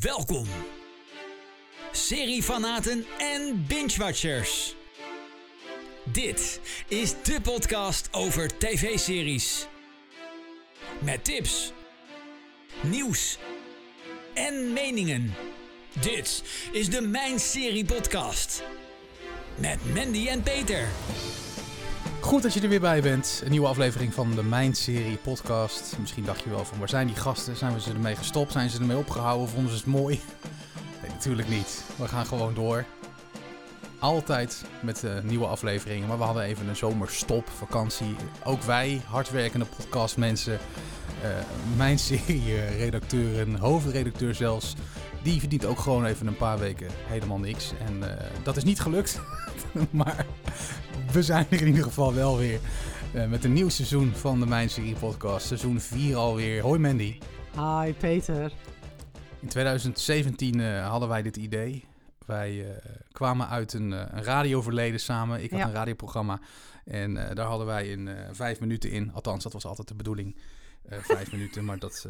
Welkom, seriefanaten en binge-watchers. Dit is de podcast over tv-series. Met tips, nieuws en meningen. Dit is de Mijn Serie Podcast. Met Mandy en Peter. Goed dat je er weer bij bent. Een nieuwe aflevering van de Mijn Serie podcast. Misschien dacht je wel van waar zijn die gasten? Zijn we ze ermee gestopt? Zijn ze ermee opgehouden? Vonden ze het mooi? Nee, natuurlijk niet. We gaan gewoon door. Altijd met uh, nieuwe afleveringen. Maar we hadden even een zomerstop, vakantie. Ook wij, hardwerkende podcastmensen. Uh, mijn serie redacteur en hoofdredacteur zelfs. Die verdient ook gewoon even een paar weken helemaal niks. En uh, dat is niet gelukt. maar we zijn er in ieder geval wel weer uh, met een nieuw seizoen van de Mijn Serie Podcast. Seizoen 4 alweer. Hoi Mandy. Hi Peter. In 2017 uh, hadden wij dit idee. Wij kwamen uit een, een radioverleden samen. Ik had ja. een radioprogramma. En daar hadden wij in vijf minuten in. Althans, dat was altijd de bedoeling. Vijf minuten, maar dat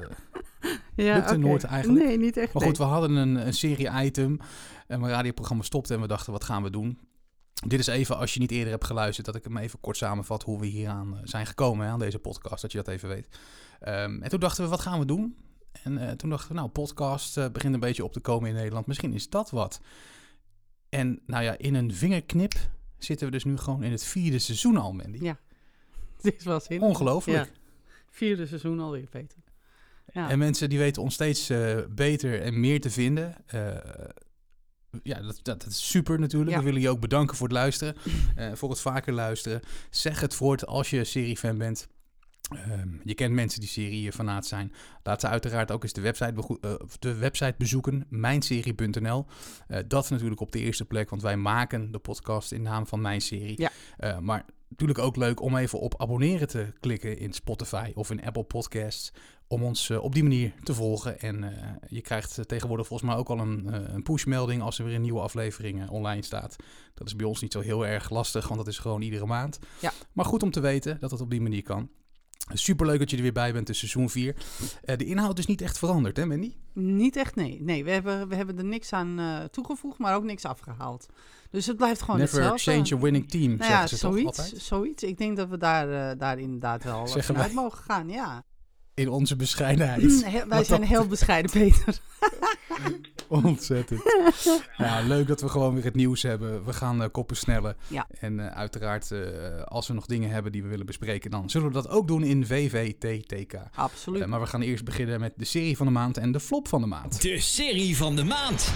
ja, lukte okay. nooit eigenlijk. Nee, niet echt. Maar goed, nee. we hadden een, een serie item. En mijn radioprogramma stopte en we dachten, wat gaan we doen? Dit is even, als je niet eerder hebt geluisterd, dat ik hem even kort samenvat hoe we hieraan zijn gekomen, hè, aan deze podcast, dat je dat even weet. Um, en toen dachten we, wat gaan we doen? En uh, toen dachten we, nou, podcast uh, begint een beetje op te komen in Nederland. Misschien is dat wat. En nou ja, in een vingerknip zitten we dus nu gewoon in het vierde seizoen al, Mandy. Ja, dit is wel zin. Ongelooflijk. Ja. Vierde seizoen alweer, Peter. Ja. En mensen die weten ons steeds uh, beter en meer te vinden ja, dat, dat, dat, is super natuurlijk. Ja. We willen je ook bedanken voor het luisteren. Uh, voor het vaker luisteren. Zeg het voort als je seriefan bent. Um, je kent mensen die serie-fanaat zijn. Laat ze uiteraard ook eens de website, uh, de website bezoeken, mijnserie.nl. Uh, dat natuurlijk op de eerste plek, want wij maken de podcast in naam van Mijn Serie. Ja. Uh, maar natuurlijk ook leuk om even op abonneren te klikken in Spotify of in Apple Podcasts. Om ons uh, op die manier te volgen. En uh, je krijgt tegenwoordig volgens mij ook al een, uh, een pushmelding als er weer een nieuwe aflevering online staat. Dat is bij ons niet zo heel erg lastig, want dat is gewoon iedere maand. Ja. Maar goed om te weten dat het op die manier kan. Superleuk dat je er weer bij bent in seizoen 4. de inhoud is niet echt veranderd, hè Mandy? Niet echt, nee. Nee, we hebben, we hebben er niks aan toegevoegd, maar ook niks afgehaald. Dus het blijft gewoon Never hetzelfde. change a winning team, nou ja, ze zoiets, altijd? zoiets. Ik denk dat we daar, uh, daar inderdaad wel uit mogen gaan, ja. In onze bescheidenheid. He wij zijn heel bescheiden, Peter. Ontzettend. ja, leuk dat we gewoon weer het nieuws hebben. We gaan uh, koppen snellen. Ja. En uh, uiteraard, uh, als we nog dingen hebben die we willen bespreken, dan zullen we dat ook doen in VVTTK. Absoluut. maar we gaan eerst beginnen met de serie van de maand en de flop van de maand. De serie van de maand.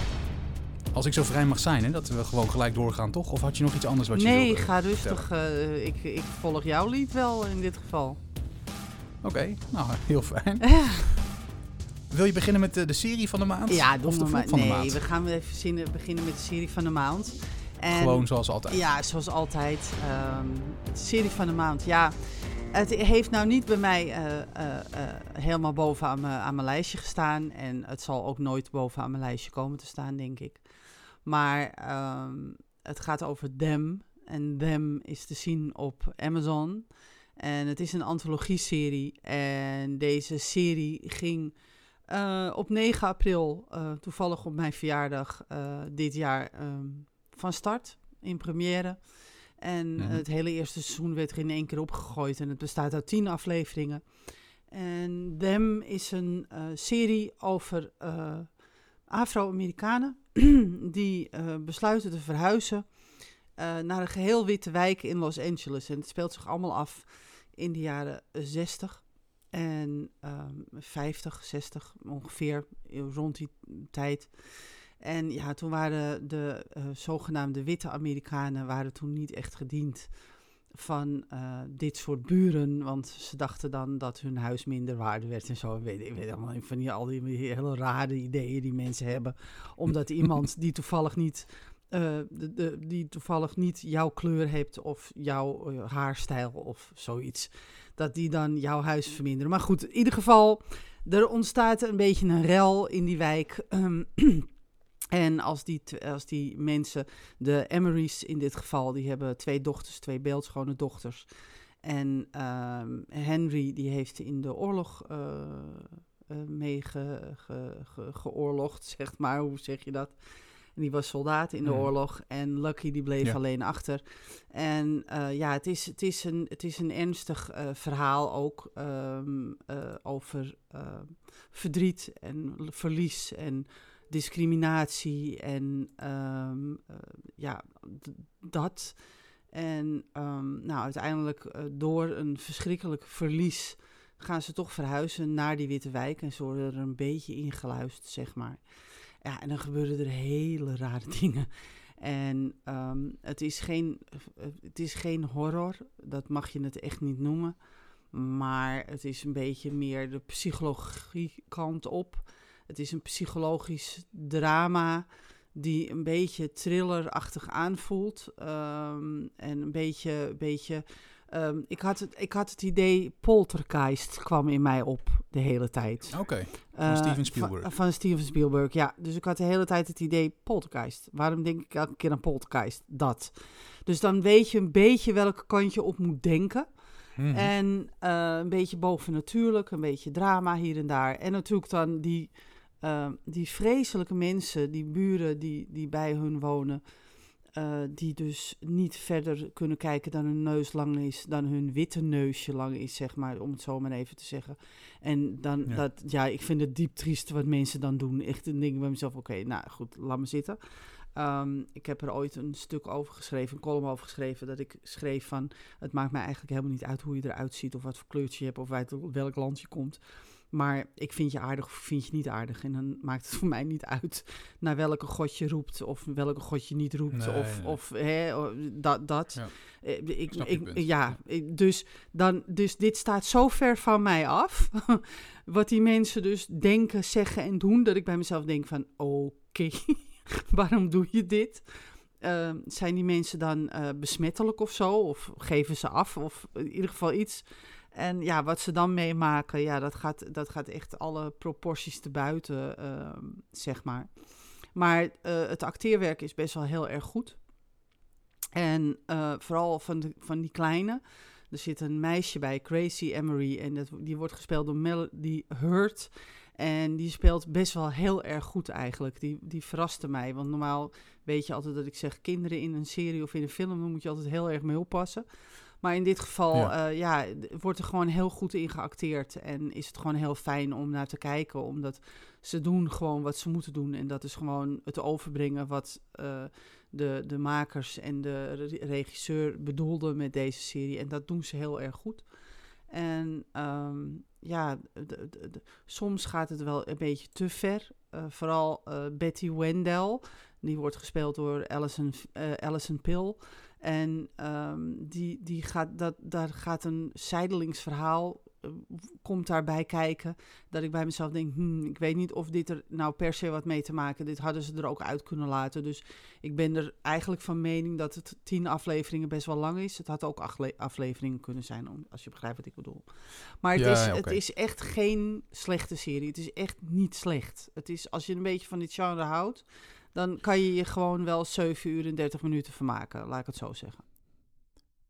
Als ik zo vrij mag zijn, hè, dat we gewoon gelijk doorgaan, toch? Of had je nog iets anders wat je Nee, wilde ga rustig. Uh, ik, ik volg jouw lied wel in dit geval. Oké, okay, nou, heel fijn. Wil je beginnen met de, de serie van de maand? Ja, of de van nee, de maand? we gaan even zien, beginnen met de serie van de maand. En, Gewoon zoals altijd? Ja, zoals altijd. Um, de serie van de maand, ja. Het heeft nou niet bij mij uh, uh, uh, helemaal bovenaan aan mijn lijstje gestaan. En het zal ook nooit bovenaan mijn lijstje komen te staan, denk ik. Maar um, het gaat over Them. En Them is te zien op Amazon. En het is een antologie-serie. En deze serie ging uh, op 9 april, uh, toevallig op mijn verjaardag uh, dit jaar, um, van start in première. En mm -hmm. het hele eerste seizoen werd er in één keer opgegooid. En het bestaat uit 10 afleveringen. En Them is een serie over Afro-Amerikanen die besluiten te verhuizen naar een geheel witte wijk in Los Angeles. En het speelt zich allemaal af in de jaren 60 en um, 50, 60 ongeveer, rond die tijd. En ja, toen waren de uh, zogenaamde witte Amerikanen waren toen niet echt gediend van uh, dit soort buren, want ze dachten dan dat hun huis minder waarde werd en zo. Ik weet, ik weet allemaal van die, al die hele rare ideeën die mensen hebben, omdat iemand die toevallig niet, uh, de, die toevallig niet jouw kleur heeft of jouw uh, haarstijl of zoiets, dat die dan jouw huis verminderen. Maar goed, in ieder geval, er ontstaat een beetje een rel in die wijk. Um, En als die, als die mensen, de Emerys in dit geval, die hebben twee dochters, twee beeldschone dochters. En um, Henry, die heeft in de oorlog eh, mee ge- geoorlogd, zeg maar. Hoe zeg je dat? En die was soldaat in de Mhm. oorlog. En Lucky die bleef Ja. alleen achter. En eh, ja, het is, het, is een, het is een ernstig eh, verhaal ook ehm, eh, over verdriet en verlies en discriminatie en ehm, eh, ja, dat. En ehm, nou, uiteindelijk door een verschrikkelijk verlies gaan ze toch verhuizen naar die Witte Wijk en ze worden er een beetje ingeluisterd, zeg maar. Ja, en dan gebeuren er hele rare dingen. En ehm, het, is geen, het is geen horror, dat mag je het echt niet noemen. Maar het is een beetje meer de psychologie kant op. Het is een psychologisch drama die een beetje thrillerachtig aanvoelt. Ehm, en een beetje, beetje ehm, ik, had het, ik had het idee, poltergeist kwam in mij op de hele tijd. Oké. Eh, Steven Spielberg. Van, van Steven Spielberg, ja. Dus ik had de hele tijd het idee, poltergeist. Waarom denk ik elke keer aan poltergeist? Dat. Dus dan weet je een beetje welke kant je op moet denken. Mhm. En eh, een beetje bovennatuurlijk, een beetje drama hier en daar. En natuurlijk dan die, eh, die vreselijke mensen, die buren die, die bij hun wonen. Eh, die dus niet verder kunnen kijken dan hun neus lang is, dan hun witte neusje lang is, zeg maar, om het zo maar even te zeggen. En dan, Ja. dat, ja, ik vind het diep triest wat mensen dan doen. Echt een ding bij mezelf, oké, nou goed, laat me zitten. Ehm, ik heb er ooit een stuk over geschreven, een column over geschreven, dat ik schreef van, het maakt mij eigenlijk helemaal niet uit hoe je eruit ziet, of wat voor kleurtje je hebt, of uit welk land je komt. Maar ik vind je aardig of vind je niet aardig. En dan maakt het voor mij niet uit naar welke god je roept of welke god je niet roept. Nee, of nee. of hè, dat. dat. Ja. Eh, Ik, ja, ik- dus, dan, dus dit staat zo ver van mij af. wat die mensen dus denken, zeggen en doen. Dat ik bij mezelf denk van oké, waarom doe je dit? Eh, zijn die mensen dan eh, besmettelijk of zo? Of geven ze af? Of in ieder geval iets. En ja, wat ze dan meemaken, ja, dat gaat, dat gaat echt alle proporties te buiten, ehm, zeg maar. Maar eh, het acteerwerk is best wel heel erg goed. En eh, vooral van, de, van die kleine. Er zit een meisje bij, Crazy Emery. En dat, die wordt gespeeld door Melody Hurt. En die speelt best wel heel erg goed eigenlijk. Die, die verraste mij. Want normaal weet je altijd dat ik zeg... kinderen in een serie of in een film... dan moet je altijd heel erg mee oppassen. Maar in dit geval Ja. ja. ja, wordt er gewoon heel goed in geacteerd. En is het gewoon heel fijn om naar te kijken. Omdat ze doen gewoon wat ze moeten doen. En dat is gewoon het overbrengen wat eh, de, de makers en de re- regisseur bedoelden met deze serie. En dat doen ze heel erg goed. En ehm, ja, d- d- d- soms gaat het wel een beetje te ver. Eh, vooral eh, Betty Wendell, die wordt gespeeld door Alison, eh Alison Pill. En ehm, die, die gaat, dat, daar gaat een zijdelings verhaal, eh, komt daarbij kijken. Dat ik bij mezelf denk, hmm, ik weet niet of dit er nou per se wat mee te maken. Dit hadden ze er ook uit kunnen laten. Dus ik ben er eigenlijk van mening dat het tien afleveringen best wel lang is. Het had ook acht le- afleveringen kunnen zijn, als je begrijpt wat ik bedoel. Maar het, Ja, is, ja, het is echt geen slechte serie. Het is echt niet slecht. Het is, als je een beetje van dit genre houdt, dan kan je je gewoon wel 7 uur en 30 minuten vermaken, laat ik het zo zeggen.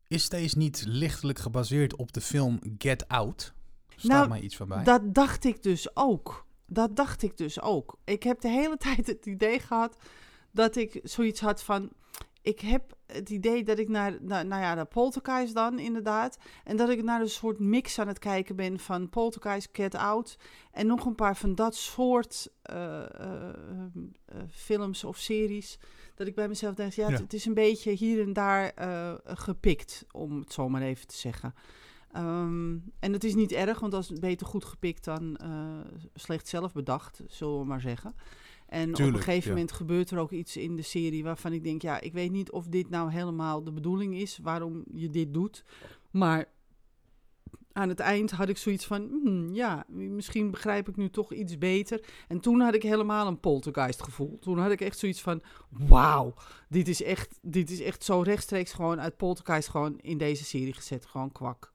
Is deze niet lichtelijk gebaseerd op de film Get Out? Staat Nou, mij iets van bij. Dat dacht ik dus ook. Dat dacht ik dus ook. Ik heb de hele tijd het idee gehad dat ik zoiets had van. Ik heb het idee dat ik naar, naar nou ja, naar Poltergeist dan inderdaad. En dat ik naar een soort mix aan het kijken ben van Poltergeist, Get Out. En nog een paar van dat soort eh, eh, eh, films of series. Dat ik bij mezelf denk, ja, Ja. Het, het is een beetje hier en daar gepikt, om het zo maar even te zeggen. Ehm, en het is niet erg, want als het beter goed gepikt dan slecht zelf bedacht, zullen we maar zeggen. En op een gegeven ja. moment gebeurt er ook iets in de serie waarvan ik denk, ja, ik weet niet of dit nou helemaal de bedoeling is, waarom je dit doet. Maar aan het eind had ik zoiets van, hmm, ja, misschien begrijp ik nu toch iets beter. En toen had ik helemaal een poltergeist gevoel. Toen had ik echt zoiets van, wauw, dit is echt, dit is echt zo rechtstreeks gewoon uit poltergeist gewoon in deze serie gezet. Gewoon kwak.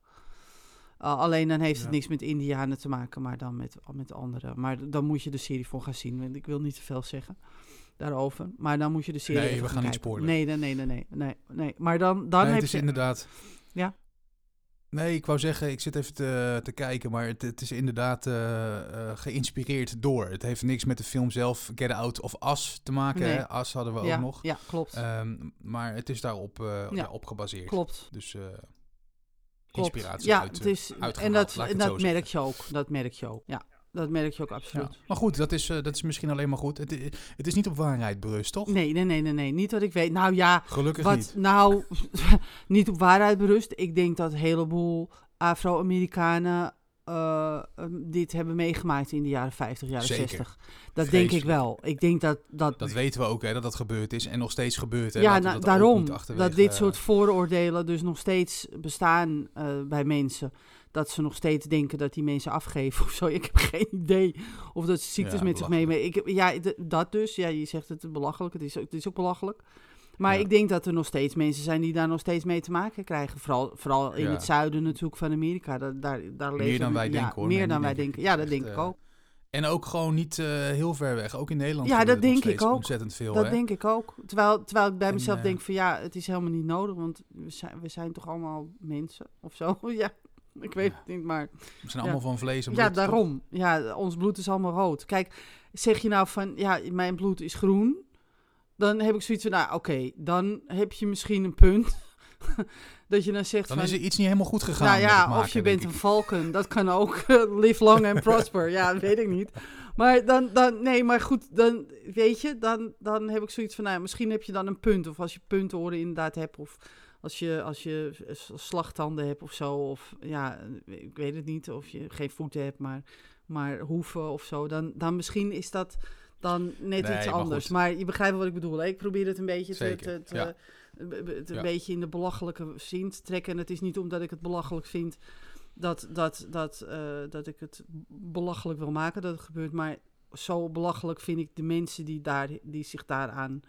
Uh, alleen dan heeft het Ja. niks met Indianen te maken, maar dan met, met andere. Maar dan moet je de serie voor gaan zien. Want ik wil niet te veel zeggen daarover. Maar dan moet je de serie Nee, we gaan niet spoilen. Nee, nee, nee, nee, nee, nee. Maar dan, dan Nee, heb het is je... inderdaad... Ja? Nee, ik wou zeggen, ik zit even te, te kijken, maar het, het is inderdaad eh, eh, geïnspireerd door. Het heeft niks met de film zelf, Get Out of Us, te maken. Nee. Hè? Us hadden we ja, ook nog. ja, klopt. Ehm, maar het is daarop Ja. ja, op gebaseerd. klopt. Dus klopt. inspiratie ja, uit, eh, is, en dat, en dat merk je ook. Dat merk je ook. Ja, dat merk je ook ja. absoluut. Maar goed, dat is, eh, dat is misschien alleen maar goed. Het, i- het is niet op waarheid berust, toch? Nee, nee, nee, nee, nee. Niet wat ik weet. Nou ja, Gelukkig wat niet. nou niet op waarheid berust. Ik denk dat een heleboel Afro-Amerikanen um, dit hebben meegemaakt in de jaren 50, jaren Zeker. 60. Dat denk ik wel. Ik denk dat dat. Dat weten we ook, hè, dat dat gebeurd is en nog steeds gebeurt. Hè. ja, nou, daarom. Dat dit eh, soort vooroordelen dus nog steeds bestaan eh, bij mensen. Dat ze nog steeds denken dat die mensen afgeven of zo. Ik heb geen idee. Of dat ze ziektes Ja, met zich meebrengen. Heb- ja, dat dus. Ja, je zegt het is belachelijk. Het is, ook- het is ook belachelijk. Maar Ja. ik denk dat er nog steeds mensen zijn die daar nog steeds mee te maken krijgen. Vooral, vooral in Ja. het zuiden natuurlijk van Amerika. Daar, daar, daar leven, dan wij ja, denken, hoor. Meer dan wij denken. Ja, dat Echt, denk ik eh, ook. En ook gewoon niet eh, heel ver weg. Ook in Nederland Ja, dat denk ik ook. ontzettend veel. Dat hè? denk ik ook. Terwijl, terwijl ik bij En, mezelf eh, denk van ja, het is helemaal niet nodig. Want we zijn, we zijn toch allemaal mensen of zo. ja, ik weet Ja. het niet, maar... We zijn Ja. allemaal van vlees en Ja, bloed, toch? daarom. Ja, ons bloed is allemaal rood. Kijk, zeg je nou van, ja, mijn bloed is groen. Dan heb ik zoiets van, nou, oké, dan heb je misschien een punt. dat je dan zegt Dan van, is er iets niet helemaal goed gegaan. nou ja, maken, of je bent een valken. Dat kan ook. Live long and prosper. Ja, weet ik niet. Maar dan, dan nee, maar goed, dan weet je, dan, dan heb ik zoiets van, nou, misschien heb je dan een punt. Of als je puntoren inderdaad hebt, of als je, als je s- slagtanden hebt of zo. Of ja, ik weet het niet, of je geen voeten hebt, maar, maar hoeven of zo. Dan, dan misschien is dat dan net Nee, iets anders. Maar je begrijpt wat ik bedoel. Ik probeer het een beetje te, Zeker, te, te- ja. be- be- het een Ja. beetje in de belachelijke zin te trekken. En het is niet omdat ik het belachelijk vind dat, dat, dat, eh, dat ik het belachelijk wil maken dat het gebeurt. Maar zo belachelijk vind ik de mensen die, daar, die zich daaraan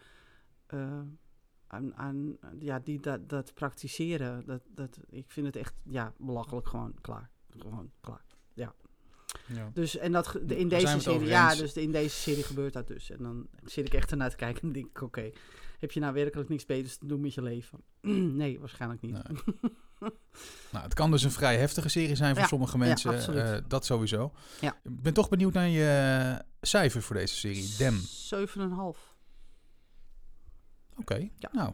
eh, aan, aan, ja, die dat, dat praktiseren. Dat, dat, ik vind het echt ja, belachelijk gewoon klaar. Gewoon klaar. Ja. Dus en dat in Daar deze serie, ja, dus in deze serie gebeurt dat dus. En dan zit ik echt ernaar te kijken en denk ik, oké, heb je nou werkelijk niks beters te doen met je leven? nee, waarschijnlijk niet. Nee. Nou, het kan dus een vrij heftige serie zijn voor Ja, sommige mensen. eh, dat sowieso. Ja. Ik ben toch benieuwd naar je cijfer voor deze serie. Dem. 7,5. Oké. Ja. Nou,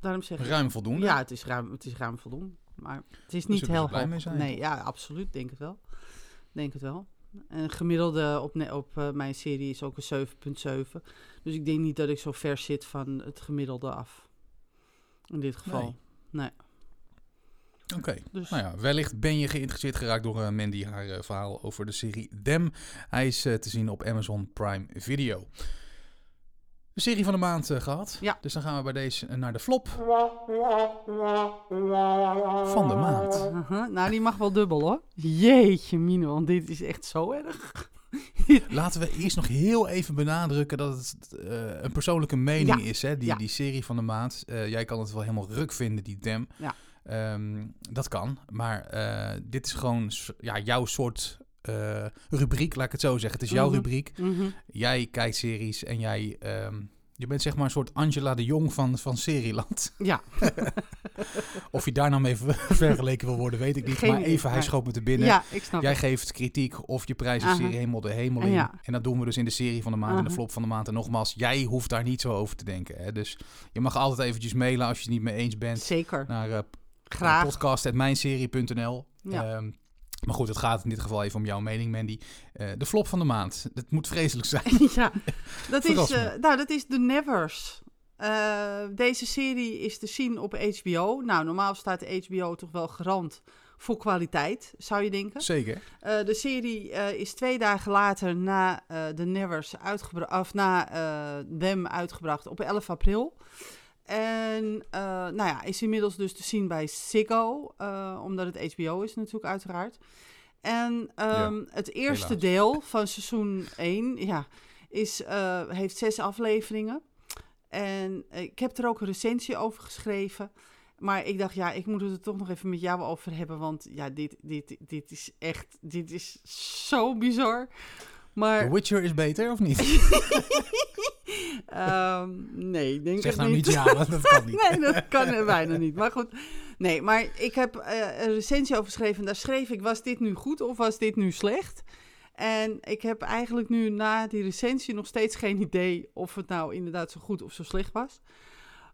Daarom zeg ik. ruim voldoende. Ja, het is ruim, het is ruim voldoende. Maar het is Daar niet heel hoog. Nee, ja, absoluut. Denk het wel. Denk het wel. En gemiddelde op, op eh, mijn serie is ook een 7,7. Dus ik denk niet dat ik zo ver zit van het gemiddelde af. In dit geval. Nee. Oké. Dus Nou ja, wellicht ben je geïnteresseerd geraakt door eh, Mandy haar eh, verhaal over de serie Dem. Hij is te zien op Amazon Prime Video. De serie van de maand eh, gehad. Ja. Dus dan gaan we bij deze eh, naar de flop van de maand. Uh-huh. Nou, die mag wel dubbel hoor. Jeetje mine, want dit is echt zo erg. Laten we eerst nog heel even benadrukken dat het eh, een persoonlijke mening Ja. is, hè, die, Ja. die serie van de maand. Jij kan het wel helemaal ruk vinden, die Dem. Ja. Ehm, dat kan, maar dit is gewoon ja, jouw soort eh, rubriek, laat ik het zo zeggen. Het is jouw Mhm. rubriek. Mhm. Jij kijkt series en jij... ehm, je bent zeg maar een soort Angela de Jong van, van Serieland. Ja, Of je daar nou mee ver- vergeleken wil worden, weet ik niet. Geen maar even, hij schoot me te binnen. ja, ik snap Jij het. geeft kritiek of je de Aha. serie helemaal de hemel in. Ja. En dat doen we dus in de serie van de maand en de flop van de maand. En nogmaals, jij hoeft daar niet zo over te denken. Hè? Dus je mag altijd eventjes mailen als je het niet mee eens bent. Zeker. Naar uh, Graag. podcast.mijnserie.nl Ja. Maar goed, het gaat in dit geval even om jouw mening, Mandy. Eh, de flop van de maand. Het moet vreselijk zijn. ja, dat is, eh, nou, dat is The Nevers. Eh, deze serie is te zien op HBO. Nou, normaal staat HBO toch wel garant voor kwaliteit, zou je denken. Zeker. De serie is twee dagen later na The Nevers uitgebracht, of na Them uitgebracht op 11 april. En eh, nou ja, is inmiddels dus te zien bij Ziggo, eh, omdat het HBO is natuurlijk uiteraard. En ehm, het eerste helaas. deel van seizoen 1 ja, is, eh, heeft zes afleveringen. En ik heb er ook een recensie over geschreven. Maar ik dacht, ja, ik moet het er toch nog even met jou over hebben. Want ja, dit, dit, dit is echt, dit is zo bizar. Maar The Witcher is beter, of niet? ehm, nee, ik denk zeg het nou niet. ja, want dat kan niet. nee, dat kan bijna niet. Maar goed, Nee, maar ik heb eh, een recensie over geschreven. En daar schreef ik, was dit nu goed of was dit nu slecht? En ik heb eigenlijk nu na die recensie nog steeds geen idee of het nou inderdaad zo goed of zo slecht was.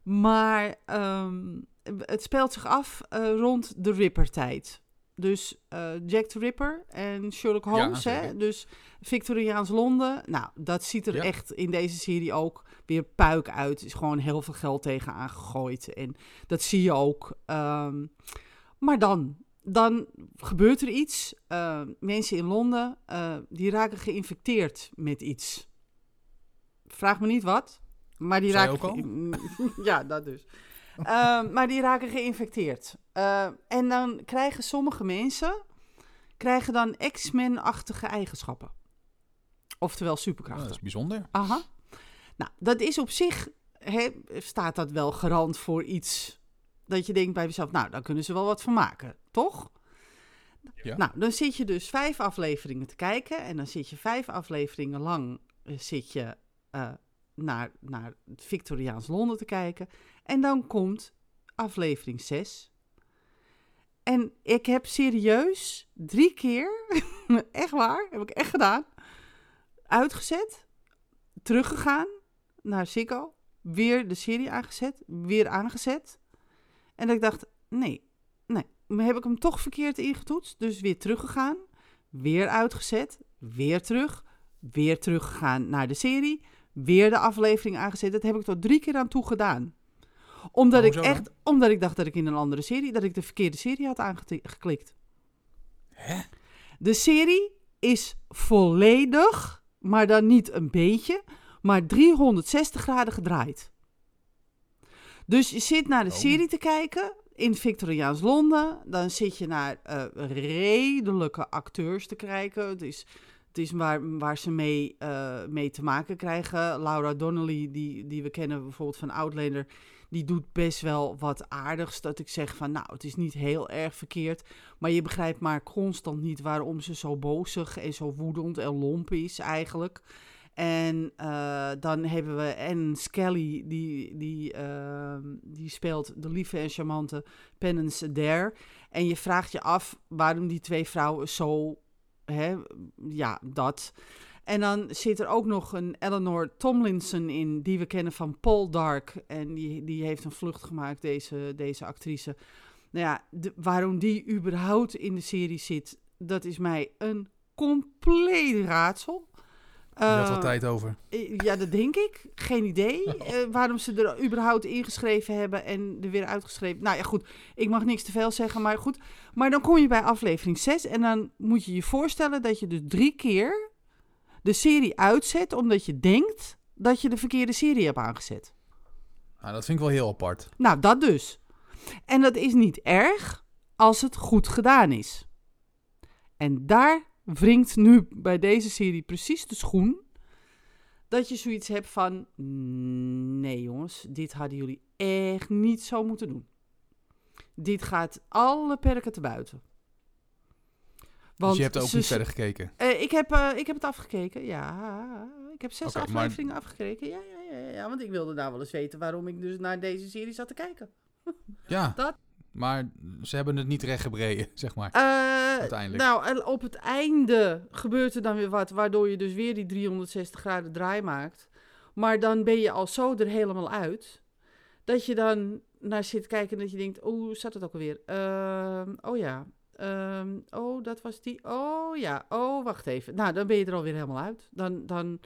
Maar ehm, het speelt zich af eh, rond de Ripper-tijd. Dus eh, Jack the Ripper en Sherlock Holmes, hè? dus Victoriaans Londen. Nou, dat ziet er Ja. echt in deze serie ook weer puik uit. Is gewoon heel veel geld tegen aangegooid. En dat zie je ook. Ehm, maar dan, dan gebeurt er iets. Eh, mensen in Londen, eh, die raken geïnfecteerd met iets. Vraag me niet wat, maar die raken... ook ja, dat dus. Ehm, maar die raken geïnfecteerd. Eh, en dan krijgen sommige mensen krijgen dan X-Men-achtige eigenschappen. Oftewel superkrachten. dat is bijzonder. Aha. Nou, dat is op zich, staat dat wel garant voor iets dat je denkt bij jezelf, nou, daar kunnen ze wel wat van maken, toch? Ja. Nou, dan zit je dus vijf afleveringen te kijken en dan zit je vijf afleveringen lang eh, zit je eh, naar, naar Victoriaans Londen te kijken. En dan komt aflevering 6. En ik heb serieus drie keer, echt waar, heb ik echt gedaan, uitgezet, teruggegaan naar Ziggo, weer de serie aangezet, weer aangezet. En dat ik dacht, nee, nee, heb ik hem toch verkeerd ingetoetst, dus weer teruggegaan, weer uitgezet, weer terug, weer teruggegaan naar de serie, weer de aflevering aangezet. Dat heb ik tot drie keer aan toe gedaan. Omdat ik dan? echt, omdat ik dacht dat ik in een andere serie, dat ik de verkeerde serie had aangeklikt. Hè? De serie is volledig, maar dan niet een beetje, maar 360 graden gedraaid. Dus je zit naar de Oh. serie te kijken in Victoriaans Londen. Dan zit je naar eh, redelijke acteurs te kijken. Het is, het is waar, waar ze mee, eh, mee te maken krijgen. Laura Donnelly, die, die we kennen bijvoorbeeld van Outlander, die doet best wel wat aardigs. Dat ik zeg van, nou, het is niet heel erg verkeerd. Maar je begrijpt maar constant niet waarom ze zo bozig en zo woedend en lomp is eigenlijk. En eh, dan hebben we Anne Skelly, die, die, ehm, die speelt de lieve en charmante Penance Adair. En je vraagt je af waarom die twee vrouwen zo, hè, ja, dat. En dan zit er ook nog een Eleanor Tomlinson in, die we kennen van Paul Dark. En die, die heeft een vlucht gemaakt, deze, deze actrice. Nou ja, de- waarom die überhaupt in de serie zit, dat is mij een compleet raadsel. Je had Eh, wel tijd over. eh, Ja, dat denk ik. Geen idee eh, waarom ze er überhaupt ingeschreven hebben en er weer uitgeschreven. Nou ja, goed. Ik mag niks te veel zeggen, maar goed. Maar dan kom je bij aflevering 6 en dan moet je je voorstellen dat je dus drie keer de serie uitzet omdat je denkt dat je de verkeerde serie hebt aangezet. Nou, dat vind ik wel heel apart. Nou, dat dus. En dat is niet erg als het goed gedaan is. En daar wringt nu bij deze serie precies de schoen. Dat je zoiets hebt van: nee, jongens, dit hadden jullie echt niet zo moeten doen. Dit gaat alle perken te buiten. Dus je hebt ook ze- niet verder gekeken. eh, ik, heb, eh, ik heb het afgekeken, ja. Ik heb zes maar- afleveringen afgekeken. Ja, ja, ja, ja, want ik wilde nou wel eens weten waarom ik dus naar deze serie zat te kijken. Ja, Dat- maar ze hebben het niet rechtgebreden, zeg maar. Eh, Uiteindelijk. Nou, en op het einde gebeurt er dan weer wat, waardoor je dus weer die 360 graden draai maakt. Maar dan ben je al zo er helemaal uit, dat je dan naar zit kijken en dat je denkt, oh, zat het ook alweer? Ehm, oh ja, Ehm, oh, dat was die, oh ja, oh, wacht even. Nou, dan ben je er alweer helemaal uit. Dan, dan,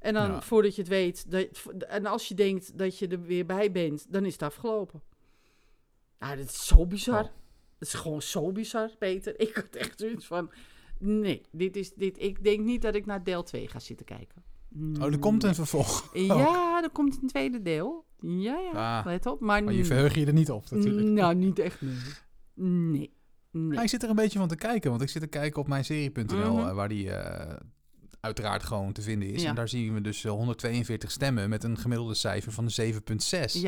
en dan, Ja. voordat je het weet, dat, en als je denkt dat je er weer bij bent, dan is het afgelopen. Nou, dat is zo bizar. Oh. Het is gewoon zo bizar, Peter. Ik had echt zoiets van... Nee, dit is, dit, ik denk niet dat ik naar deel 2 ga zitten kijken. Oh, er komt een vervolg. Ja, er komt een tweede deel. Ja, ja, Ah, let op. Maar, maar je verheug je er niet op, natuurlijk. Nou, niet echt, nee. Nee. Nee. Maar ik zit er een beetje van te kijken, want ik zit te kijken op mijn serie.nl, Mhm. eh, waar die eh, uiteraard gewoon te vinden is. Ja. En daar zien we dus eh, 142 stemmen met een gemiddelde cijfer van de 7,6.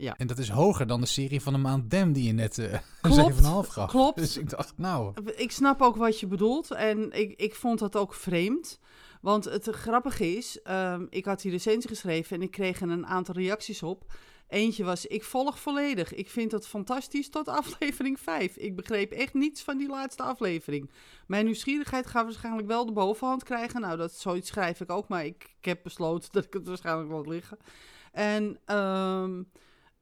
Ja, En dat is hoger dan de serie van de maand Dem die je net eh, een Klopt, 7,5 gaf. klopt. Dus ik dacht, nou, ik snap ook wat je bedoelt. En ik, ik vond dat ook vreemd. Want het grappige is, ehm, ik had die recensie geschreven en ik kreeg er een aantal reacties op. Eentje was, ik volg volledig. Ik vind het fantastisch tot aflevering 5. Ik begreep echt niets van die laatste aflevering. Mijn nieuwsgierigheid gaat waarschijnlijk wel de bovenhand krijgen. Nou, dat zoiets schrijf ik ook, maar ik, heb besloten dat ik het waarschijnlijk laat liggen. En ehm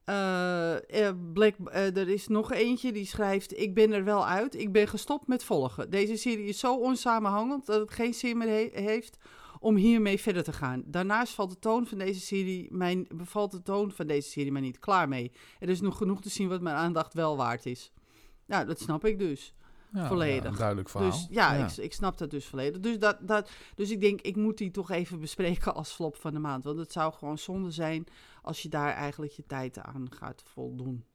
eh, eh, Black, eh, er is nog eentje die schrijft: Ik ben er wel uit. Ik ben gestopt met volgen. Deze serie is zo onsamenhangend dat het geen zin meer he- heeft om hiermee verder te gaan. Daarnaast valt de toon van deze serie mijn, bevalt de toon van deze serie mij niet. Klaar mee. Er is nog genoeg te zien wat mijn aandacht wel waard is. Nou, dat snap ik dus. Ja, volledig. ja, duidelijk verhaal. Dus ja, Ik, ik snap dat dus volledig. Dus, dat, dat, dus ik denk, ik moet die toch even bespreken als flop van de maand. Want het zou gewoon zonde zijn als je daar eigenlijk je tijd aan gaat voldoen.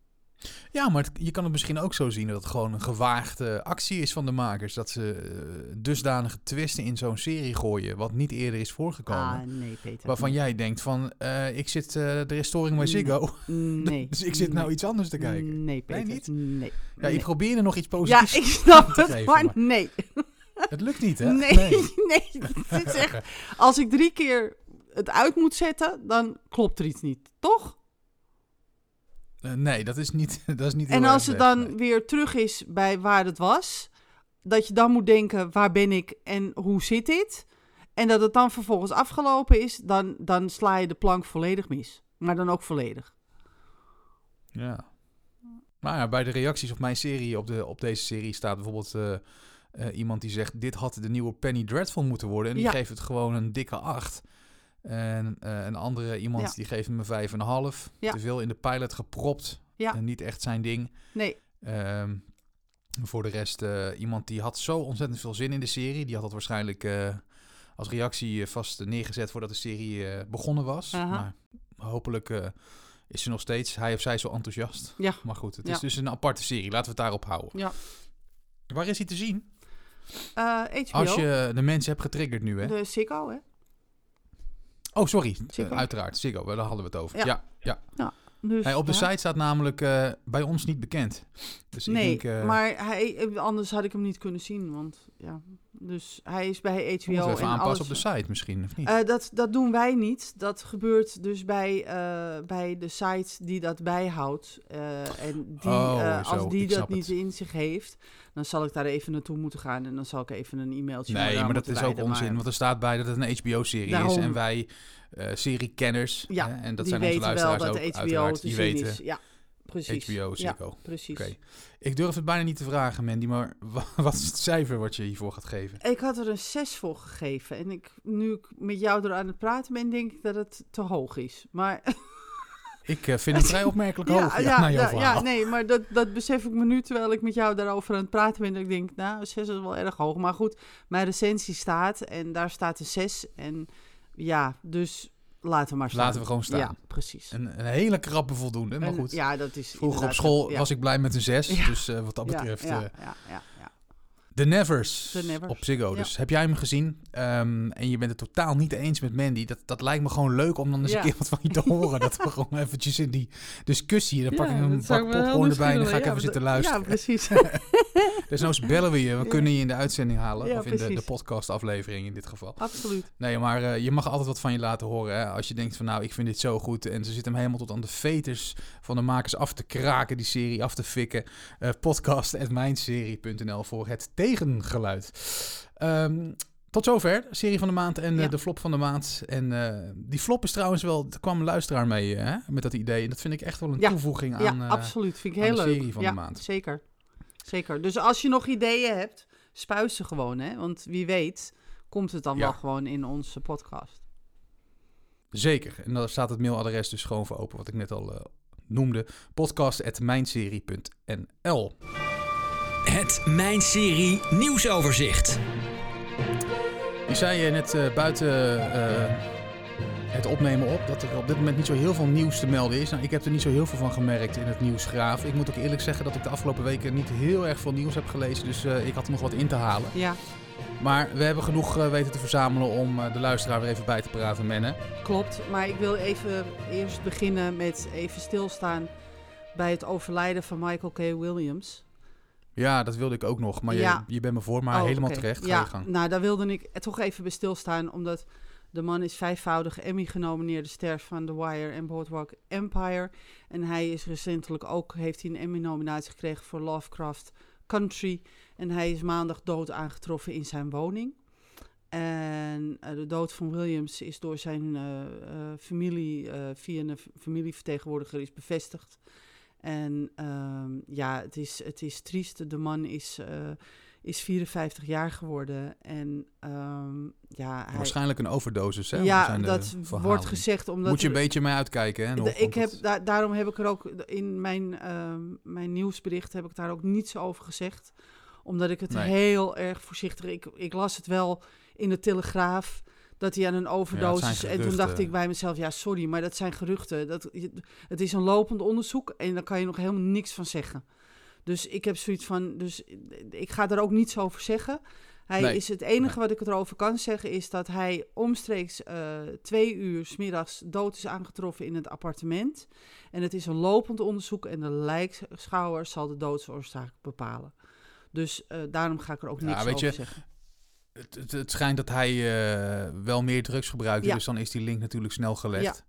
Ja, maar het- je kan het misschien ook zo zien dat het gewoon een gewaagde actie is van de makers. Dat ze eh, dusdanige twisten in zo'n serie gooien, wat niet eerder is voorgekomen. Ah, nee, Peter. waarvan jij denkt van, eh, ik zit, eh er is storing bij Ziggo, Nee. dus ik zit nou nee. iets anders te kijken. Nee, Peter. niet? Nee. Ja, je nee. probeerde nog iets Ja, positiefs. ik snap te het, geven, maar maar- nee. Het lukt niet, hè? Nee, nee. Dit is echt, als ik drie keer het uit moet zetten, dan klopt er iets niet, toch? Eh, nee, dat is niet, dat is niet En als het dan nee. weer terug is bij waar het was, dat je dan moet denken, waar ben ik en hoe zit dit? En dat het dan vervolgens afgelopen is, dan, dan sla je de plank volledig mis. Maar dan ook volledig. Ja. Maar ja, bij de reacties op mijn serie, op, de, op deze serie, staat bijvoorbeeld eh, eh, iemand die zegt: Dit had de nieuwe Penny Dreadful moeten worden. En die Ja. geeft het gewoon een dikke 8. En eh, een andere iemand Ja. die geeft hem een 5,5. Ja. Te veel in de pilot gepropt. Ja. En niet echt zijn ding. Nee, Ehm, voor de rest, eh, iemand die had zo ontzettend veel zin in de serie. Die had dat waarschijnlijk eh, als reactie vast neergezet voordat de serie begonnen was. Maar hopelijk is ze nog steeds, hij of zij, zo enthousiast. Ja. Maar goed, het is dus een aparte serie. Laten we het daarop houden. Ja. Waar is hij te zien? HBO, Als je de mensen hebt getriggerd nu, hè? de Sicko, hè? Oh, sorry. Ziggo. Eh, uiteraard. Ziggo, daar hadden we het over. Ja. Ja. ja. Dus, Hey, op de site staat namelijk eh, bij ons niet bekend. Dus ik Nee, denk, eh, maar hij, anders had ik hem niet kunnen zien, want ja. Dus hij is bij HBO moeten we even en aanpassen alles. op de site misschien, of niet? Eh, dat, dat doen wij niet. Dat gebeurt dus bij, eh, bij de site die dat bijhoudt. Eh, en die, Oh, als die dat niet in zich heeft, dan zal ik daar even naartoe moeten gaan. En dan zal ik even een e-mailtje Nee, maar dat is ook onzin. maar- Want er staat bij dat het een HBO-serie is. En wij, seriekenners, Ja, hè, en dat die zijn onze weten wel luisteraars dat ook HBO uiteraard, te die zien weten is. Ja, precies. HBO, Ja, precies. Ik durf het bijna niet te vragen, Mandy, maar wa- wat is het cijfer wat je hiervoor gaat geven? Ik had er een 6 voor gegeven. En ik, nu ik met jou er aan het praten ben, denk ik dat het te hoog is. Maar Ik eh, vind het vrij opmerkelijk hoog, ja, naar jouw ja, verhaal. ja, nee, maar dat, dat besef ik me nu terwijl ik met jou daarover aan het praten ben. Dat ik denk, nou, 6 is wel erg hoog. Maar goed, mijn recensie staat en daar staat een 6. En ja, dus laten we maar staan. Laten we gewoon staan. Ja, precies. Een, een hele krappe voldoende, maar En, goed. Ja, dat is Vroeger op school ja. was ik blij met een 6, Ja. dus eh, wat dat betreft... Ja, eh, ja, ja, ja. The Nevers, The Nevers, op Ziggo. ja. Dus heb jij hem gezien Ehm, en je bent het totaal niet eens met Mandy, dat, dat lijkt me gewoon leuk om dan eens Ja. een keer wat van je te horen. dat we gewoon eventjes in die discussie, dan pak ik een pak popcorn erbij en dan ga ik even zitten luisteren. Ja, precies. Desnoods bellen we je, we kunnen je in de uitzending halen. Of in de, de precies. podcastaflevering in dit geval. Absoluut. Nee, maar eh, je mag altijd wat van je laten horen. Hè? Als je denkt van nou, ik vind dit zo goed. En ze zitten hem helemaal tot aan de veters van de makers af te kraken, die serie af te fikken. Eh podcast.mijnserie.nl voor het tegengeluid. Ehm, tot zover, serie van de maand en eh, Ja. de flop van de maand. En eh, die flop is trouwens wel, er kwam een luisteraar mee eh, hè, met dat idee. En dat vind ik echt wel een Ja. toevoeging aan... Ja, absoluut. Vind ik heel de leuk. serie van de maand. Zeker. Zeker. Dus als je nog ideeën hebt, spuis ze gewoon, hè. Want wie weet komt het dan wel gewoon in onze podcast. Zeker. En daar staat het mailadres dus gewoon voor open, wat ik net al noemde. podcast.mijnserie.nl Het Mijn Serie nieuwsoverzicht. Je zei net eh, buiten eh, het opnemen op dat er op dit moment niet zo heel veel nieuws te melden is. Nou, ik heb er niet zo heel veel van gemerkt in het nieuwsgraaf. Ik moet ook eerlijk zeggen dat ik de afgelopen weken niet heel erg veel nieuws heb gelezen. Dus eh, ik had er nog wat in te halen. Ja, Maar we hebben genoeg weten te verzamelen om eh, de luisteraar weer even bij te praten, Menne. klopt. Maar ik wil even eerst beginnen met even stilstaan bij het overlijden van Michael K. Williams. Ja, dat wilde ik ook nog. Maar Ja. je, je bent me voor, maar Oh, helemaal terecht. Ga Ja, je gang. nou daar wilde ik toch even bij stilstaan, omdat De man is vijfvoudig Emmy-genomineerde ster van The Wire en Boardwalk Empire. En hij is recentelijk ook, heeft hij een Emmy-nominatie gekregen voor Lovecraft Country. En hij is maandag dood aangetroffen in zijn woning. En eh, de dood van Williams is door zijn eh, eh, familie, via een familievertegenwoordiger, is bevestigd. En ehm, ja, het is, het is triest. De man is, eh, is 54 jaar geworden. En ehm, ja, hij, Waarschijnlijk een overdosis, hè? ja, zijn de dat verhalen. wordt gezegd omdat... Moet je een er- beetje mee uitkijken, hè? de- ik heb, da- daarom heb ik er ook in mijn, ehm, mijn nieuwsbericht heb ik daar ook niets over gezegd. Omdat ik het Nee. heel erg voorzichtig... Ik, ik las het wel in de Telegraaf dat hij aan een overdosis... zijn en toen dacht ik bij mezelf, ja sorry, maar dat zijn geruchten. Dat, het is een lopend onderzoek en daar kan je nog helemaal niks van zeggen. Dus ik heb zoiets van, dus ik ga er ook niets over zeggen. Hij Nee. is het enige Nee. wat ik erover kan zeggen is dat hij omstreeks eh, twee uur 's middags dood is aangetroffen in het appartement. En het is een lopend onderzoek en de lijkschouwer zal de doodsoorzaak bepalen. Dus eh, daarom ga ik er ook Ja, niks weet over je, zeggen. Het, het, het schijnt dat hij eh, wel meer drugs gebruikte, Ja. dus dan is die link natuurlijk snel gelegd.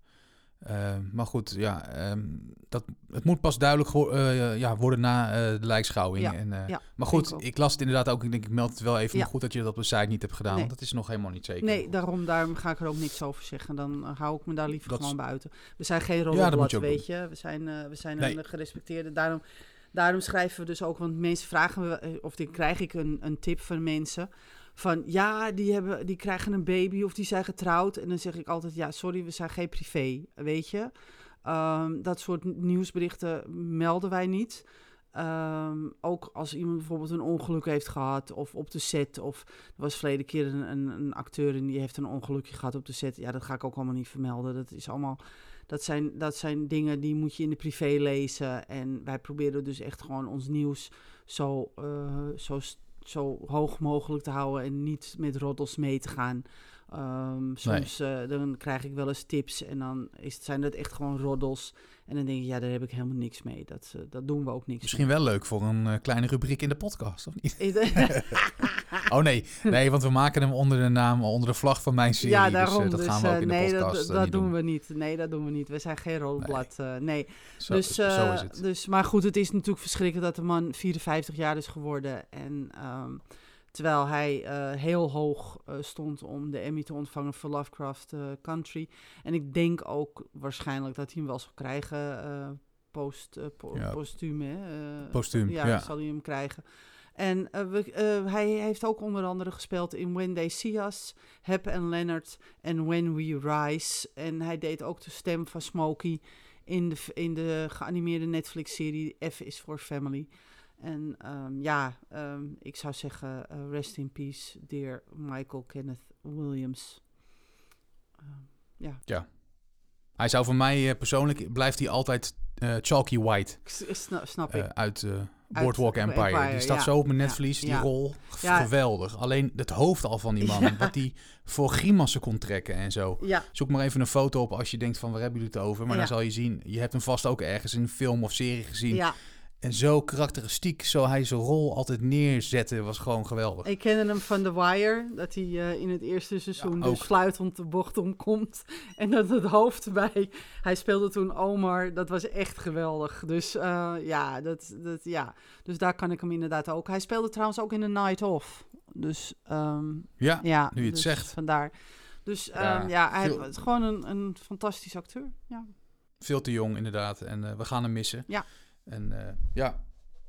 Eh, maar goed, ja, ehm, dat, het moet pas duidelijk eh, ja, worden na de lijkschouwing. Ja, En, ja, maar goed, ik las het inderdaad ook. Ik denk, ik meld het wel even. Ja. Maar goed dat je dat op de site niet hebt gedaan, Nee. want dat is nog helemaal niet zeker. Nee, daarom, daarom ga ik er ook niks over zeggen. Dan hou ik me daar liever Dat gewoon buiten. We zijn geen je ook weet je. We zijn, we zijn Nee. een gerespecteerde. Daarom, daarom schrijven we dus ook, want mensen vragen me, of dan krijg ik een, een tip van mensen. Van ja, die, hebben, die krijgen een baby of die zijn getrouwd. En dan zeg ik altijd, ja, sorry, we zijn geen privé, weet je. Ehm, dat soort nieuwsberichten melden wij niet. Ehm, ook als iemand bijvoorbeeld een ongeluk heeft gehad of op de set. Of er was verleden keer een, een, acteur en die heeft een ongelukje gehad op de set. Ja, dat ga ik ook allemaal niet vermelden. Dat is allemaal. Dat zijn, dat zijn dingen die moet je in de privé lezen. En wij proberen dus echt gewoon ons nieuws zo, eh, zo, zo hoog mogelijk te houden en niet met roddels mee te gaan. Ehm, soms eh, dan krijg ik wel eens tips en dan is, zijn dat echt gewoon roddels. En dan denk ik, ja, daar heb ik helemaal niks mee. Dat, eh, dat doen we ook niks Misschien wel leuk voor een eh, kleine rubriek in de podcast, of niet? Oh nee, nee, want we maken hem onder de naam, onder de vlag van mijn serie. ja, dus, eh, dat Dus, gaan we ook in de nee, podcast dat, dat niet doen we niet. Nee, dat doen we niet. We zijn geen rolblad. eh, nee. Zo, dus, zo is het. dus, maar goed, het is natuurlijk verschrikkelijk dat de man 54 jaar is geworden. En ehm, terwijl hij eh, heel hoog eh, stond om de Emmy te ontvangen voor Lovecraft eh, Country. En ik denk ook waarschijnlijk dat hij hem wel zal krijgen. post, po- Ja. postuum, hè? Postuum, ja, ja. zal hij hem krijgen. En we, hij heeft ook onder andere gespeeld in When They See Us, Hep and Leonard en When We Rise. En hij deed ook de stem van Smokey in de, in de geanimeerde Netflix-serie F is for Family. En ehm, ja, ehm, ik zou zeggen, eh, rest in peace, dear Michael Kenneth Williams. Ehm, ja, Hij zou voor mij eh, persoonlijk, blijft hij altijd eh, Chalky White snap, ik. uit Boardwalk Uit Empire. Empire, Die staat ja. zo op mijn Ja, netvlies, die ja. rol. Ja. Geweldig. Alleen het hoofd al van die man, Ja. wat hij voor grimassen kon trekken en zo. Ja, Zoek maar even een foto op als je denkt van waar hebben jullie het over. Maar Ja. dan zal je zien, je hebt hem vast ook ergens in een film of serie gezien. ja, En zo karakteristiek, zo hij zijn rol altijd neerzette, was gewoon geweldig. Ik kende hem van The Wire, dat hij eh, in het eerste seizoen Ja, dus fluitend de bocht omkomt. En dat het hoofd erbij. Hij speelde toen Omar, dat was echt geweldig. Dus eh, ja, dat, dat, ja, dus daar kan ik hem inderdaad ook. Hij speelde trouwens ook in The Night Off. Dus ehm, Ja, ja, nu je het dus zegt. Vandaar. Dus Ja, ja, ja hij veel- is gewoon een, een fantastisch acteur. Ja. veel te jong inderdaad. En eh, we gaan hem missen. Ja. En eh, ja,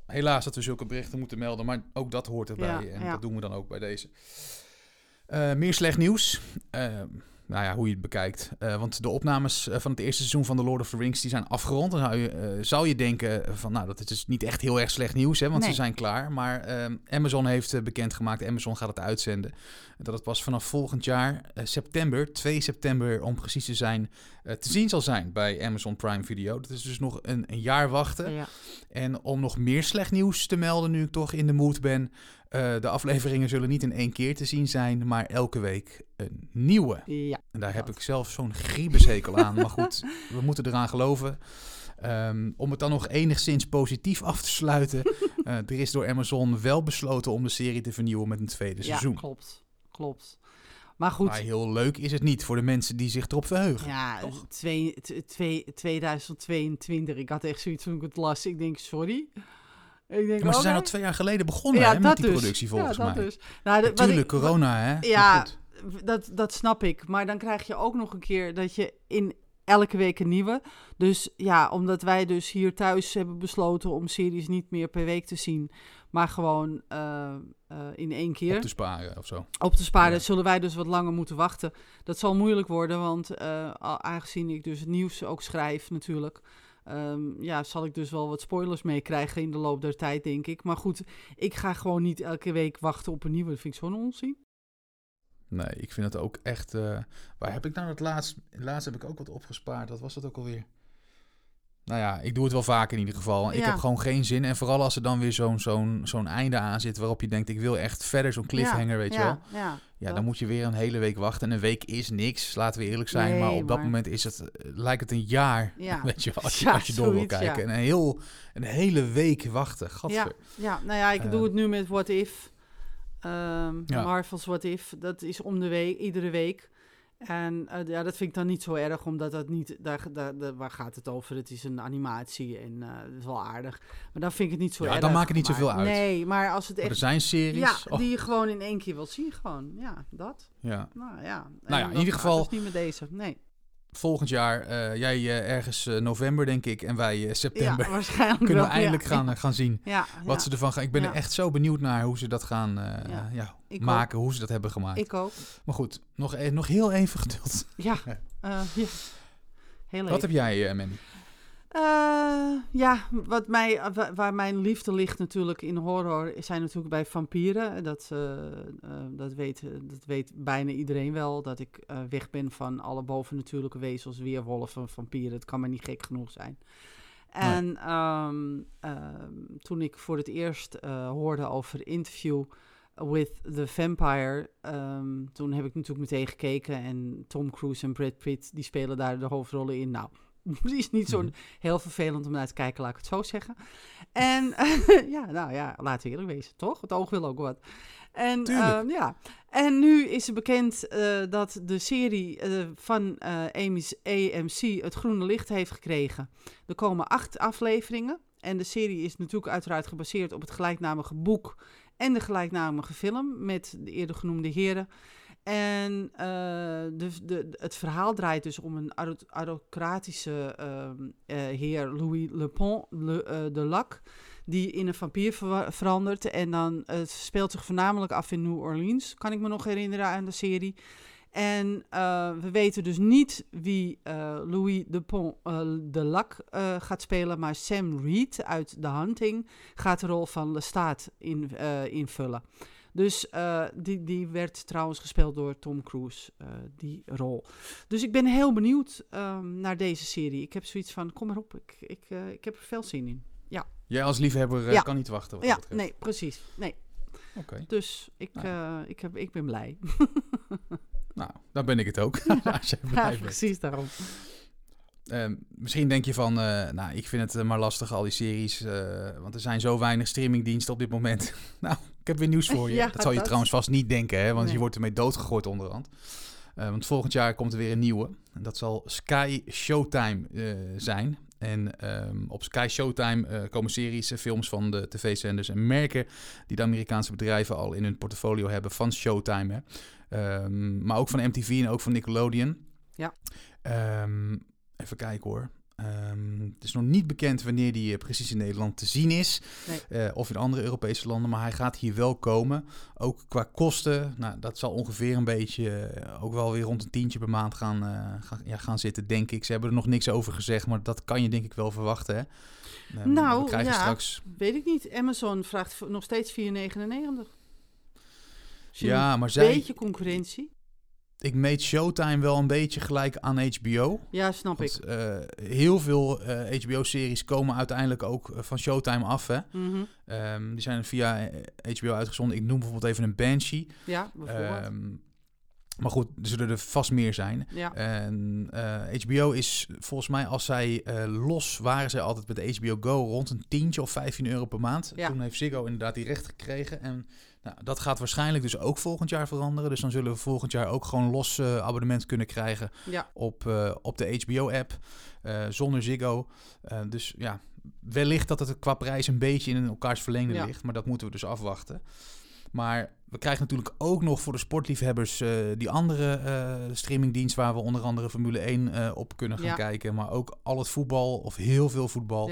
helaas dat we zulke berichten moeten melden. Maar ook dat hoort erbij. Ja, en ja. dat doen we dan ook bij deze. Eh, meer slecht nieuws. Eh, nou ja, hoe je het bekijkt. Eh, want de opnames eh, van het eerste seizoen van The Lord of the Rings die zijn afgerond. Dan zou je, eh, zou je denken van, nou, dat is dus niet echt heel erg slecht nieuws, hè, want Nee. ze zijn klaar. Maar ehm, Amazon heeft bekendgemaakt, Amazon gaat het uitzenden. Dat het pas vanaf volgend jaar, september, 2 september om precies te zijn, te zien zal zijn bij Amazon Prime Video. Dat is dus nog een, een jaar wachten. Ja. En om nog meer slecht nieuws te melden, nu ik toch in de mood ben. Eh, de afleveringen zullen niet in één keer te zien zijn, maar elke week een nieuwe. ja. En daar heb ik zelf zo'n griebeshekel aan. Maar goed, we moeten eraan geloven. Ehm, om het dan nog enigszins positief af te sluiten. eh, er is door Amazon wel besloten om de serie te vernieuwen met een tweede Ja, seizoen. klopt. Klopt. Maar goed, Maar heel leuk is het niet voor de mensen die zich erop verheugen. ja, twee, twee, 2022. Ik had echt zoiets toen ik het las. Ik denk, sorry. Ik denk, Ja, maar ze zijn al twee jaar geleden begonnen ja, hè, met die dus. productie volgens ja, dat mij. Dus. Nou, de- Natuurlijk, ik- corona hè. Ja, dat, dat snap ik. Maar dan krijg je ook nog een keer dat je in elke week een nieuwe. Dus ja, omdat wij dus hier thuis hebben besloten om series niet meer per week te zien, maar gewoon eh, eh, in één keer Op te sparen of zo. op te sparen, Ja. zullen wij dus wat langer moeten wachten. Dat zal moeilijk worden, want a- aangezien ik dus het nieuws ook schrijf natuurlijk, ehm, ja, zal ik dus wel wat spoilers meekrijgen in de loop der tijd, denk ik. Maar goed, ik ga gewoon niet elke week wachten op een nieuwe. Dat vind ik zo'n onzin. Nee, ik vind het ook echt... eh, waar heb ik nou het laatst... Laatst heb ik ook wat opgespaard. Wat was dat ook alweer? Nou ja, ik doe het wel vaak in ieder geval. Ik Ja. heb gewoon geen zin. En vooral als er dan weer zo'n zo'n zo'n einde aan zit... waarop je denkt, ik wil echt verder zo'n cliffhanger, weet je ja, wel. Ja, Ja, dan moet je weer een hele week wachten. En een week is niks, laten we eerlijk zijn. maar op dat moment is het, eh, lijkt het een jaar, Ja. weet je wel, als je, Ja, als je door wil kijken. ja. En een, heel, een hele week wachten, Ja, gadver. ja, nou ja, ik doe het nu met What If. Ehm Ja. Marvel's What If. Dat is om de week, iedere week. En eh, ja, dat vind ik dan niet zo erg, omdat dat niet... Daar, daar, daar- waar gaat het over? Het is een animatie en eh dat is wel aardig. Maar dan vind ik het niet zo Ja, erg. dan maakt het niet maar- zoveel uit. Nee, maar als het er echt... zijn series. Ja, oh, die je gewoon in één keer wil zien, gewoon. Ja, dat. ja. Nou ja. Nou ja, in ieder geval- is niet met deze, nee. Volgend jaar, eh, jij eh, ergens eh, november denk ik, en wij september. Ja, waarschijnlijk Kunnen we eindelijk ja. gaan, gaan zien Ja, wat ze ervan gaan. Ik ben er echt zo benieuwd naar hoe ze dat gaan maken, hoe ze dat hebben gemaakt. Ik ook. Maar goed, nog, e- nog heel even geduld. Ja. Heel Wat heb jij, eh, Eh, ja, wat mij, wa- waar mijn liefde ligt natuurlijk in horror, zijn natuurlijk bij vampieren. Dat, eh, eh, dat, weet, dat weet bijna iedereen wel, dat ik eh, weg ben van alle bovennatuurlijke wezens, weerwolven, vampieren. Het kan maar niet gek genoeg zijn. En ehm, ehm, toen ik voor het eerst eh, hoorde over Interview with the Vampire, ehm, toen heb ik natuurlijk meteen gekeken. En Tom Cruise en Brad Pitt, die spelen daar de hoofdrollen in. Nou, die is niet zo Mhm. heel vervelend om naar te kijken, laat ik het zo zeggen. En ja, nou ja, laten we eerlijk wezen, toch? Het oog wil ook wat. En, ehm, ja. en nu is er bekend eh, dat de serie eh, van eh, AMC het groene licht heeft gekregen. Er komen acht afleveringen. En de serie is natuurlijk uiteraard gebaseerd op het gelijknamige boek en de gelijknamige film met de eerder genoemde heren. En eh, de, de, het verhaal draait dus om een aristocratische ehm, eh, heer Louis Le Pont Le, eh, de Lac, die in een vampier ver- verandert. En dan het speelt zich voornamelijk af in New Orleans, kan ik me nog herinneren aan de serie. En we weten dus niet wie Louis de, Pont, de Lac gaat spelen, maar Sam Reed uit The Hunting gaat de rol van Lestat in, invullen. Dus eh, die, die werd trouwens gespeeld door Tom Cruise, eh, die rol. Dus ik ben heel benieuwd ehm, naar deze serie. Ik heb zoiets van, kom maar op, ik, ik, eh, ik heb er veel zin in. Jij als liefhebber Ja. kan niet wachten wat ja, betreft. nee, precies. Nee. Oké, Dus ik, Nou. ik, heb, ik ben blij. nou, dan ben ik het ook. als jij ja, blij bent. precies daarom. Ehm, misschien denk je van, nou, ik vind het maar lastig, al die series. want er zijn zo weinig streamingdiensten op dit moment. nou, ik heb weer nieuws voor je. Ja, dat zal je dat. trouwens vast niet denken, hè, want Nee. je wordt ermee doodgegooid onderhand. Eh, want volgend jaar komt er weer een nieuwe. En dat zal Sky Showtime eh, zijn. En ehm, op Sky Showtime eh, komen series en films van de tv-zenders en merken die de Amerikaanse bedrijven al in hun portfolio hebben van Showtime. Hè. Ehm, maar ook van MTV en ook van Nickelodeon. Ja. Ehm, even kijken hoor. Ehm, het is nog niet bekend wanneer die eh, precies in Nederland te zien is. Nee. Eh, of in andere Europese landen. Maar hij gaat hier wel komen. Ook qua kosten. Nou, dat zal ongeveer een beetje eh, ook wel weer rond een tientje per maand gaan, gaan, ja, gaan zitten, denk ik. Ze hebben er nog niks over gezegd. Maar dat kan je denk ik wel verwachten. Hè? Ehm, Nou, we krijgen ja. straks. Weet ik niet. Amazon vraagt nog steeds 4,99. Zie je Ja, maar Een zij, beetje concurrentie. Ik meet Showtime wel een beetje gelijk aan HBO. Ja, snap ik. Eh, heel veel eh, HBO-series komen uiteindelijk ook eh, van Showtime af. Hè? Mhm. Ehm, die zijn via eh, HBO uitgezonden. Ik noem bijvoorbeeld even een Banshee. Ja, bijvoorbeeld. Ehm, maar goed, er zullen er vast meer zijn. ja. En eh, HBO is volgens mij, als zij eh, los waren, zij altijd met HBO Go rond een tientje of 15 euro per maand. Ja. Toen heeft Ziggo inderdaad die recht gekregen. En Nou, dat gaat waarschijnlijk dus ook volgend jaar veranderen. Dus dan zullen we volgend jaar ook gewoon los eh, abonnement kunnen krijgen Ja, op, eh, op de HBO-app, eh, zonder Ziggo. Dus ja, wellicht dat het qua prijs een beetje in elkaars verlengde Ja. ligt, maar dat moeten we dus afwachten. Maar we krijgen natuurlijk ook nog voor de sportliefhebbers die andere streamingdienst waar we onder andere Formule 1 eh, op kunnen gaan Ja. kijken. Maar ook al het voetbal of heel veel voetbal.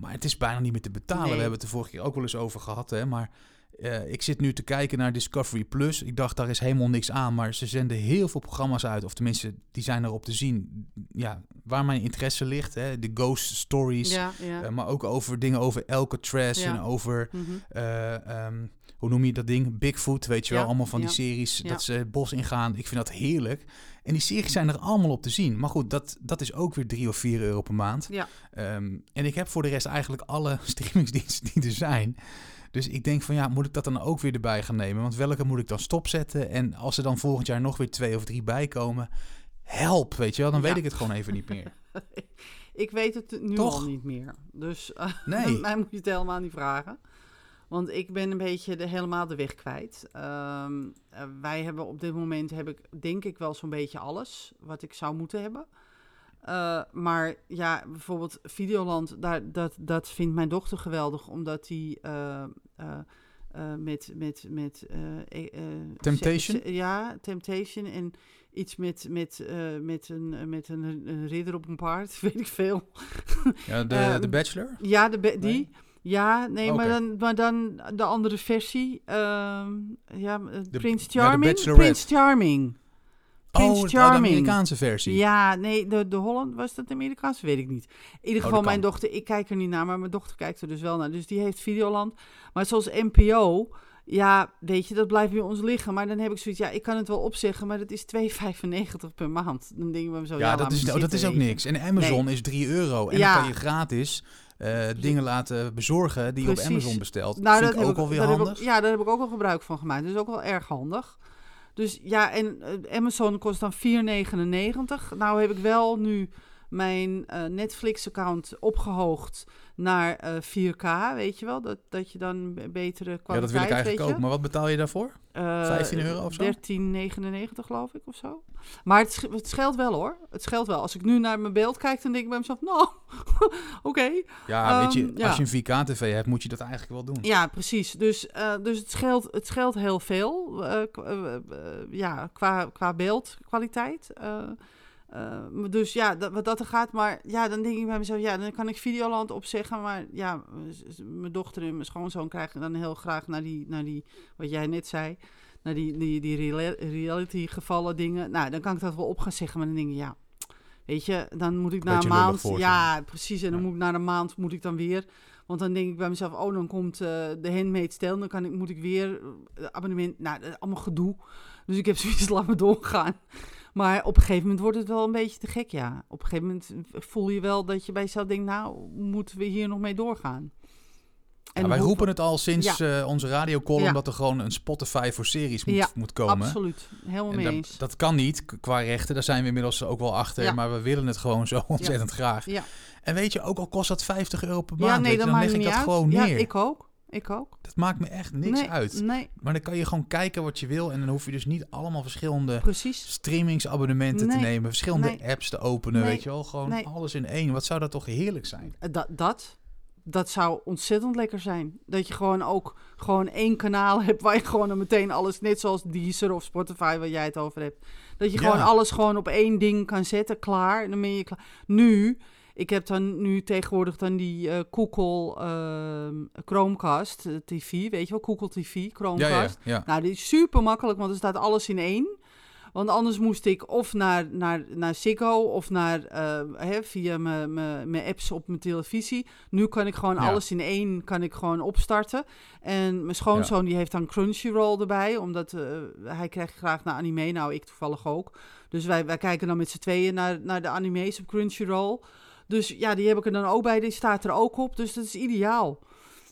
Maar het is bijna niet meer te betalen. Nee. We hebben het de vorige keer ook wel eens over gehad. Hè? Maar eh, ik zit nu te kijken naar Discovery Plus. Ik dacht, daar is helemaal niks aan. Maar ze zenden heel veel programma's uit. Of tenminste, die zijn erop te zien. Ja, waar mijn interesse ligt. Hè? De ghost stories. ja, ja. Eh, maar ook over dingen over Alcatraz Ja. en over... Mhm. eh, ehm, hoe noem je dat ding? Bigfoot, weet je wel. Allemaal van die series dat ze het bos ingaan. Ik vind dat heerlijk. En die series zijn er allemaal op te zien. Maar goed, dat, dat is ook weer 3 of 4 euro per maand. Ja. Ehm, en ik heb voor de rest eigenlijk alle streamingsdiensten die er zijn. Dus ik denk van ja, moet ik dat dan ook weer erbij gaan nemen? Want welke moet ik dan stopzetten? En als er dan volgend jaar nog weer twee of drie bij komen, help, weet je wel. Dan weet ik het gewoon even niet meer. Ik weet het nu Toch? al niet meer. Dus Nee. mij moet je het helemaal niet vragen. Want ik ben een beetje de, helemaal de weg kwijt. Ehm, eh, wij hebben op dit moment, heb ik denk ik wel zo'n beetje alles wat ik zou moeten hebben. Eh, maar ja, bijvoorbeeld Videoland, daar, dat, dat vindt mijn dochter geweldig, omdat die eh, eh, met, met, met eh, Temptation? ja, Temptation en iets met, met, met, een, met een, een ridder op een paard, weet ik veel. Ja, de, Ehm, de Bachelor? Ja, de die. Nee? Ja, nee, maar, dan, maar dan de andere versie. ehm, ja, De- Prince ja, de Charming. Prince oh, de- Charming. de Amerikaanse versie. Ja, nee, de, de Holland, was dat de Amerikaanse? Weet ik niet. In ieder Oh, geval, mijn dochter, ik kijk er niet naar, maar mijn dochter kijkt er dus wel naar. Dus die heeft Videoland. Maar zoals NPO, ja, weet je, dat blijft bij ons liggen. Maar dan heb ik zoiets, ja, ik kan het wel opzeggen, maar dat is 2,95 per maand. Dan denk ik bij mezelf, Ja, ja, dat, is, oh, dat is ook niks. En Amazon is 3 euro. En Ja. dan kan je gratis eh, dingen laten bezorgen die je op Amazon bestelt. Nou, Vind dat ik ook alweer handig. ik- ja, daar heb ik ook al gebruik van gemaakt. Dat is ook wel erg handig. Dus ja, en eh, Amazon kost dan 4,99. Nou heb ik wel nu mijn eh, Netflix-account opgehoogd naar eh, 4K, weet je wel? Dat, dat je dan be- betere kwaliteit, Ja, dat wil ik eigenlijk ook. Maar wat betaal je daarvoor? Eh, 15 euro of zo? 13,99 geloof ik of zo. Maar het, sch- het scheelt wel hoor. Het scheelt wel. Als ik nu naar mijn beeld kijk, dan denk ik bij mezelf, nou, oké. Ja, weet je, Ehm, ja. als je een 4K-tv hebt, moet je dat eigenlijk wel doen. Ja, precies. Dus, eh, dus het, scheelt, het scheelt heel veel eh, eh, eh, ja, qua, qua beeldkwaliteit. Eh, dus ja, dat, wat dat er gaat. Maar ja, dan denk ik bij mezelf, ja, dan kan ik Videoland opzeggen. Maar ja, mijn dochter en mijn schoonzoon krijgen dan heel graag naar die, naar die wat jij net zei, naar die, die, die reality gevallen dingen. Nou, dan kan ik dat wel op gaan zeggen. Maar dan denk ik, ja, weet je, dan moet ik na een maand... Ja, precies. En dan Ja. moet ik na een maand moet ik dan weer... Want dan denk ik bij mezelf, oh, dan komt eh, de Handmaid's Tale. Dan kan ik, moet ik weer eh, abonnement... Nou, allemaal gedoe. Dus ik heb zoiets, laat me doorgaan. Maar op een gegeven moment wordt het wel een beetje te gek, ja. Op een gegeven moment voel je wel dat je bij jezelf denkt... Nou, moeten we hier nog mee doorgaan? Ja, wij roepen het al sinds eh, onze radiocolumn Ja. dat er gewoon een Spotify voor series moet, Ja, moet komen. Absoluut, helemaal En mee dat, eens. dat kan niet qua rechten, daar zijn we inmiddels ook wel achter. Ja. Maar we willen het gewoon zo ontzettend graag. Ja. En weet je, ook al kost dat 50 euro per maand, ja, nee, weet dan leg ik dat uit. gewoon ja, neer. ik ook. Ik ook. Dat maakt me echt niks nee, uit. Nee, Maar dan kan je gewoon kijken wat je wil. En dan hoef je dus niet allemaal verschillende precies. streamingsabonnementen te nemen. Verschillende nee, apps te openen, weet je wel. Gewoon alles in één. Wat zou dat toch heerlijk zijn? Eh, Dat, dat, dat zou ontzettend lekker zijn. Dat je gewoon ook gewoon één kanaal hebt waar je gewoon dan meteen alles, net zoals Deezer of Spotify waar jij het over hebt. Dat je Ja. gewoon alles gewoon op één ding kan zetten, klaar. En dan ben je klaar. Nu, ik heb dan nu tegenwoordig dan die eh Google ehm, Chromecast eh, TV, weet je wel, Google TV, Chromecast. ja, ja. Nou, die is super makkelijk, want er staat alles in één. Want anders moest ik of naar, naar, naar Ziggo of naar, eh, hè, via mijn- apps op mijn televisie. Nu kan ik gewoon alles in één kan ik gewoon opstarten. En mijn schoonzoon die heeft dan Crunchyroll erbij, omdat hij krijgt graag naar anime. Nou, ik toevallig ook. Dus wij, wij kijken dan met z'n tweeën naar, naar de anime's op Crunchyroll. Dus ja, die heb ik er dan ook bij. Die staat er ook op. Dus dat is ideaal.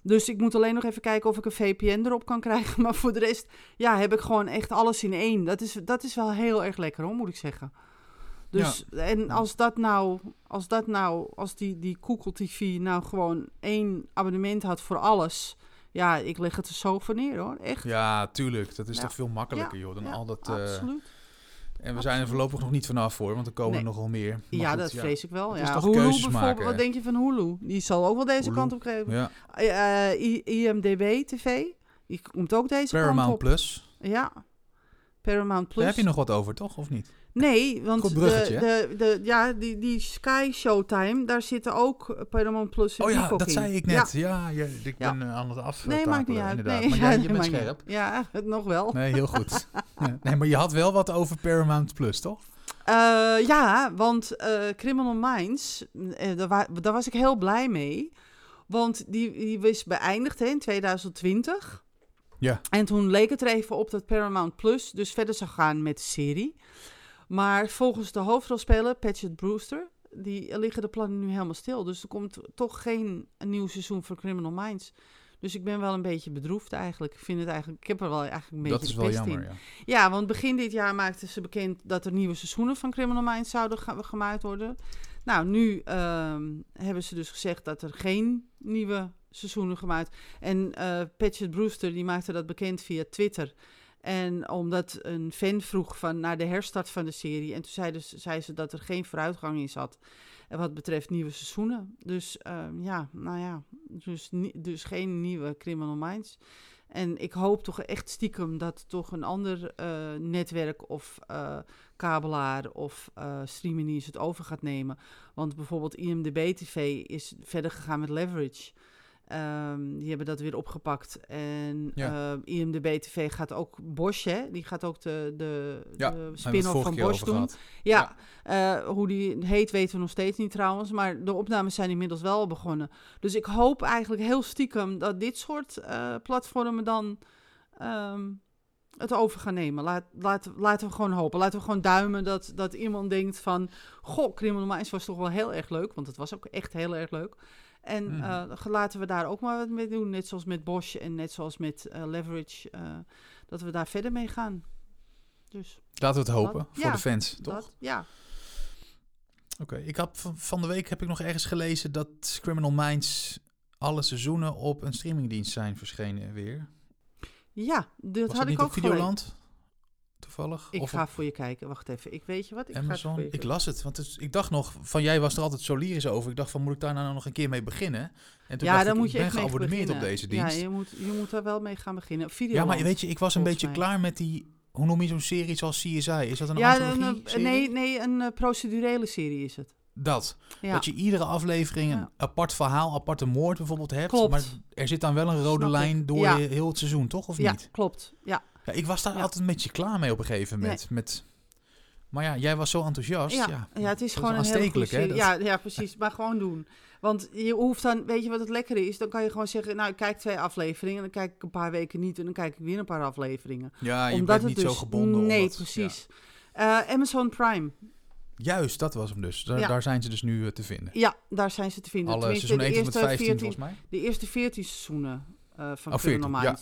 Dus ik moet alleen nog even kijken of ik een VPN erop kan krijgen. Maar voor de rest, ja, heb ik gewoon echt alles in één. Dat is, dat is wel heel erg lekker hoor, moet ik zeggen. Dus, en als dat nou, als dat nou, als die, die Google TV nou gewoon één abonnement had voor alles. Ja, ik leg het er zo voor neer hoor. Echt. Ja, tuurlijk. Dat is Ja. toch veel makkelijker, joh, dan Ja, al dat... eh, Absoluut. En we zijn er voorlopig nog niet vanaf voor, want er komen Nee. er nogal meer. Maar ja, goed, dat vrees ik wel. Het is Ja. toch Hulu keuzes bijvoorbeeld, maken, wat denk je van Hulu? Die zal ook wel deze Hulu. kant op geven. Ja, Eh, IMDB TV, die komt ook deze kant Paramount op. Plus. Ja. Paramount Plus. Daar heb je nog wat over, toch? Of niet? Nee, want de, de, de, ja, die, die Sky Showtime, daar zitten ook Paramount Plus en Oh ja, dat in. zei ik net. Ja, ja, ik Ja. ben eh, aan het af. Nee, maakt niet uit. Inderdaad. Nee, Maar ja, je bent scherp. Ja, het nog wel. Nee, heel goed. Nee, maar je had wel wat over Paramount Plus, toch? Eh, ja, want eh, Criminal Minds, daar, wa- daar was ik heel blij mee. Want die, die was beëindigd hè, in 2020. Ja. En toen leek het er even op dat Paramount Plus dus verder zou gaan met de serie. Maar volgens de hoofdrolspeler, Patchett Brewster, die liggen de plannen nu helemaal stil. Dus er komt toch geen nieuw seizoen voor Criminal Minds. Dus ik ben wel een beetje bedroefd eigenlijk. Ik vind het eigenlijk, ik heb er wel eigenlijk een beetje Dat is wel pest jammer, in. ja. Ja, want begin dit jaar maakten ze bekend dat er nieuwe seizoenen van Criminal Minds zouden gemaakt worden. Nou, nu ehm, hebben ze dus gezegd dat er geen nieuwe seizoenen gemaakt. En eh Patchett Brewster die maakte dat bekend via Twitter. En omdat een fan vroeg van naar de herstart van de serie. En toen zei, ze dat er geen vooruitgang in zat. En wat betreft nieuwe seizoenen. Dus ehm, ja, nou ja. Dus, dus geen nieuwe Criminal Minds. En ik hoop toch echt stiekem dat toch een ander eh, netwerk of eh, kabelaar of eh streamingdienst het over gaat nemen. Want bijvoorbeeld IMDB TV is verder gegaan met Leverage. Ehm, die hebben dat weer opgepakt. En Ja. eh, IMDB TV gaat ook Bosch, hè? Die gaat ook de, de, Ja, de spin-off van Bosch doen. Ja, eh, hoe die heet weten we nog steeds niet trouwens. Maar de opnames zijn inmiddels wel begonnen. Dus ik hoop eigenlijk heel stiekem dat dit soort eh, platformen dan ehm, het over gaan nemen. Laat, laat, laten we gewoon hopen. Laten we gewoon duimen dat, dat iemand denkt van... Goh, Criminal Minds was toch wel heel erg leuk. Want het was ook echt heel erg leuk. En eh, laten we daar ook maar wat mee doen. Net zoals met Bosch en net zoals met eh, Leverage. eh, dat we daar verder mee gaan. Dus Laten we het hopen, Dat- voor ja, de fans, toch? dat, ja. Oké, ik had van, de week heb ik nog ergens gelezen dat Criminal Minds alle seizoenen op een streamingdienst zijn verschenen weer. Ja, dat Was had dat ik ook. Videoland? Toevallig? Ik of ga op voor je kijken. Wacht even. Ik weet je wat? Ik ga Amazon? voor je Ik las het, want het is- ik dacht nog, van jij was er altijd zo lyrisch over. Ik dacht van, moet ik daar nou nog een keer mee beginnen? En toen ja, dacht dan ik, moet ik je ben echt mee geabonneerd op deze dienst. Ja, je moet, je moet daar wel mee gaan beginnen. Video Ja, maar weet je, ik was een beetje mij. klaar met die, hoe noem je zo'n serie zoals CSI? Is dat een ja, antologie? een, serie? nee, nee, een eh, procedurele serie is het. Dat. Ja. Dat je iedere aflevering een Ja. apart verhaal, aparte moord bijvoorbeeld hebt. Klopt. Maar er zit dan wel een rode Snap ik. lijn door Ja. je- heel het seizoen, toch? Of ja, niet? klopt. Ja, Ja, ik was daar Ja. altijd een beetje klaar mee op een gegeven moment. Met, maar ja, jij was zo enthousiast. ja, Ja, ja, het is gewoon een hele goede aanstekelijk, hè? dat- Ja, ja, precies. Maar gewoon doen. Want je hoeft dan, weet je wat het lekkere is? Dan kan je gewoon zeggen, nou, ik kijk twee afleveringen. En dan kijk ik een paar weken niet. En dan kijk ik weer een paar afleveringen. Ja, je Omdat bent het niet zo dus- gebonden. Nee, omdat- precies. Eh, Amazon Prime. Juist, dat was hem dus. Daar, Ja. daar zijn ze dus nu eh, te vinden. Ja, daar zijn ze te vinden. Alle Tenminste, seizoen de 1 tot met eerste 15 14 volgens mij. De eerste 14 seizoenen eh, van Oh, 14, Criminal ja.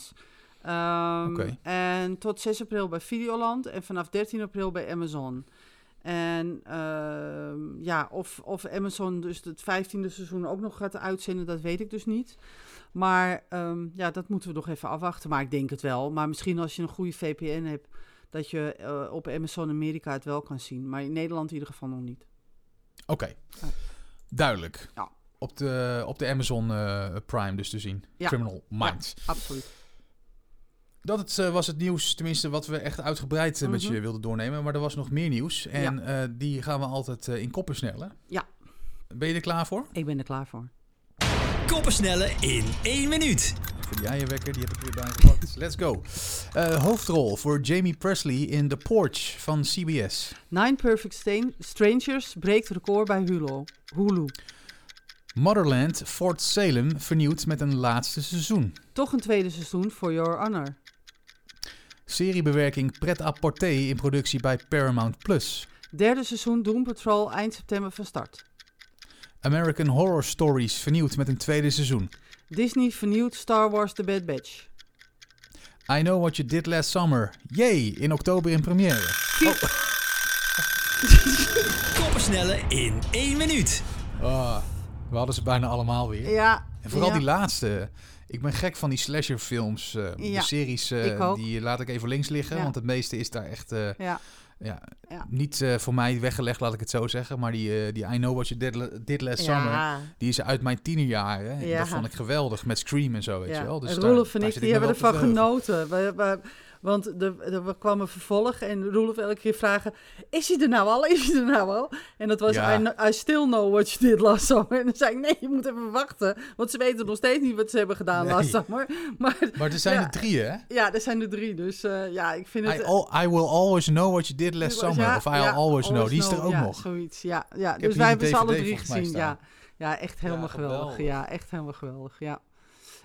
Ehm. En tot 6 april bij Videoland en vanaf 13 april bij Amazon. En ehm, ja, of, of Amazon dus het 15e seizoen ook nog gaat uitzenden, dat weet ik dus niet. Maar ehm, ja, dat moeten we nog even afwachten. Maar ik denk het wel. Maar misschien als je een goede VPN hebt, dat je eh, op Amazon Amerika het wel kan zien. Maar in Nederland in ieder geval nog niet. Oké, duidelijk. Ja. Op de, op de Amazon eh, Prime dus te zien. Ja. Criminal Minds. Absoluut. Dat het, eh, was het nieuws, tenminste wat we echt uitgebreid eh, met Mhm. je wilden doornemen. Maar er was nog meer nieuws. En eh, die gaan we altijd eh, in koppen snellen. Ja. Ben je er klaar voor? Ik ben er klaar voor. Koppensnellen in één minuut. Voor die eierwekker, die heb ik weer bijgepakt. Let's go. Eh, hoofdrol voor Jamie Presley in The Porch van CBS. Nine Perfect Stain- Strangers breekt record bij Hulu. Hulu. Motherland Fort Salem vernieuwd met een laatste seizoen. Toch een tweede seizoen for Your Honor. Seriebewerking Pret-à-Porter in productie bij Paramount+. Plus. Derde seizoen Doom Patrol eind september van start. American Horror Stories vernieuwd met een tweede seizoen. Disney vernieuwt Star Wars The Bad Batch. I Know What You Did Last Summer. Yay, in oktober in première. Koppensnellen in één minuut. Ah, we hadden ze bijna allemaal weer. Ja. En vooral ja. die laatste Ik ben gek van die slasherfilms. eh Ja, de series, eh, die laat ik even links liggen. Ja. Want het meeste is daar echt eh, Ja, ja, niet eh, voor mij weggelegd, laat ik het zo zeggen. Maar die, eh, die I Know What You Did, did Last Summer, die is uit mijn tienerjaren. En. Dat vond ik geweldig, met Scream en zo, weet je wel. Dus Roelof en ik die hebben ervan genoten. We, we- want er, er kwam een vervolg en Roelof elke keer vragen... Is hij er nou al? Is hij er nou al? En dat was Ja. I, I still know what you did last summer. En dan zei ik, nee, je moet even wachten. Want ze weten nog steeds niet wat ze hebben gedaan Nee. last summer. Maar Maar er zijn Ja. er drie, hè? ja, er zijn er drie. Dus eh, ja, ik vind het... I, al, I Will Always Know What You Did Last Summer. Ja, of I ja, Always Know. Die is er ook ja, nog. zoiets. Ja, ja. dus wij hebben ze alle drie gezien. Ja. ja, echt helemaal Ja, geweldig. geweldig. Ja, echt helemaal geweldig. Ja.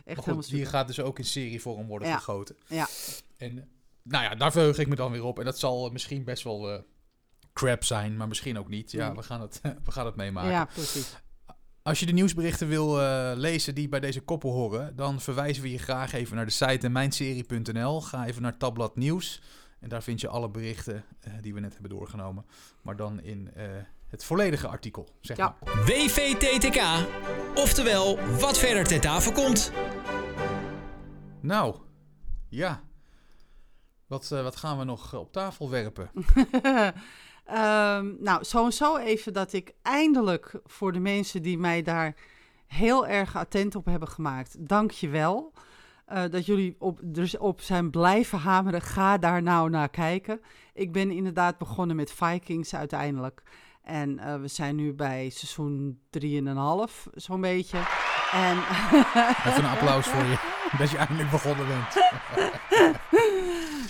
Echt goed, die gaat dus ook in serievorm worden Ja. gegoten. Ja. En nou ja, daar verheug ik me dan weer op. En dat zal misschien best wel eh, crap zijn, maar misschien ook niet. Ja, Mm. we gaan het, we gaan het meemaken. Ja, precies. Als je de nieuwsberichten wil eh, lezen die bij deze koppel horen, dan verwijzen we je graag even naar de site mijnserie.nl. Ga even naar Tabblad Nieuws. En daar vind je alle berichten eh, die we net hebben doorgenomen. Maar dan in het volledige artikel, zeg Ja. maar. WVTTK. Oftewel, wat verder ter tafel komt. Nou, ja. Wat, eh, wat gaan we nog eh, op tafel werpen? Ehm, nou, sowieso even dat ik eindelijk voor de mensen die mij daar heel erg attent op hebben gemaakt, dank je wel. Eh, dat jullie op, dus op zijn blijven hameren. Ga daar nou naar kijken. Ik ben inderdaad begonnen met Vikings uiteindelijk. En eh, we zijn nu bij seizoen 3,5, zo'n beetje. En Even een applaus voor je, dat je eindelijk begonnen bent.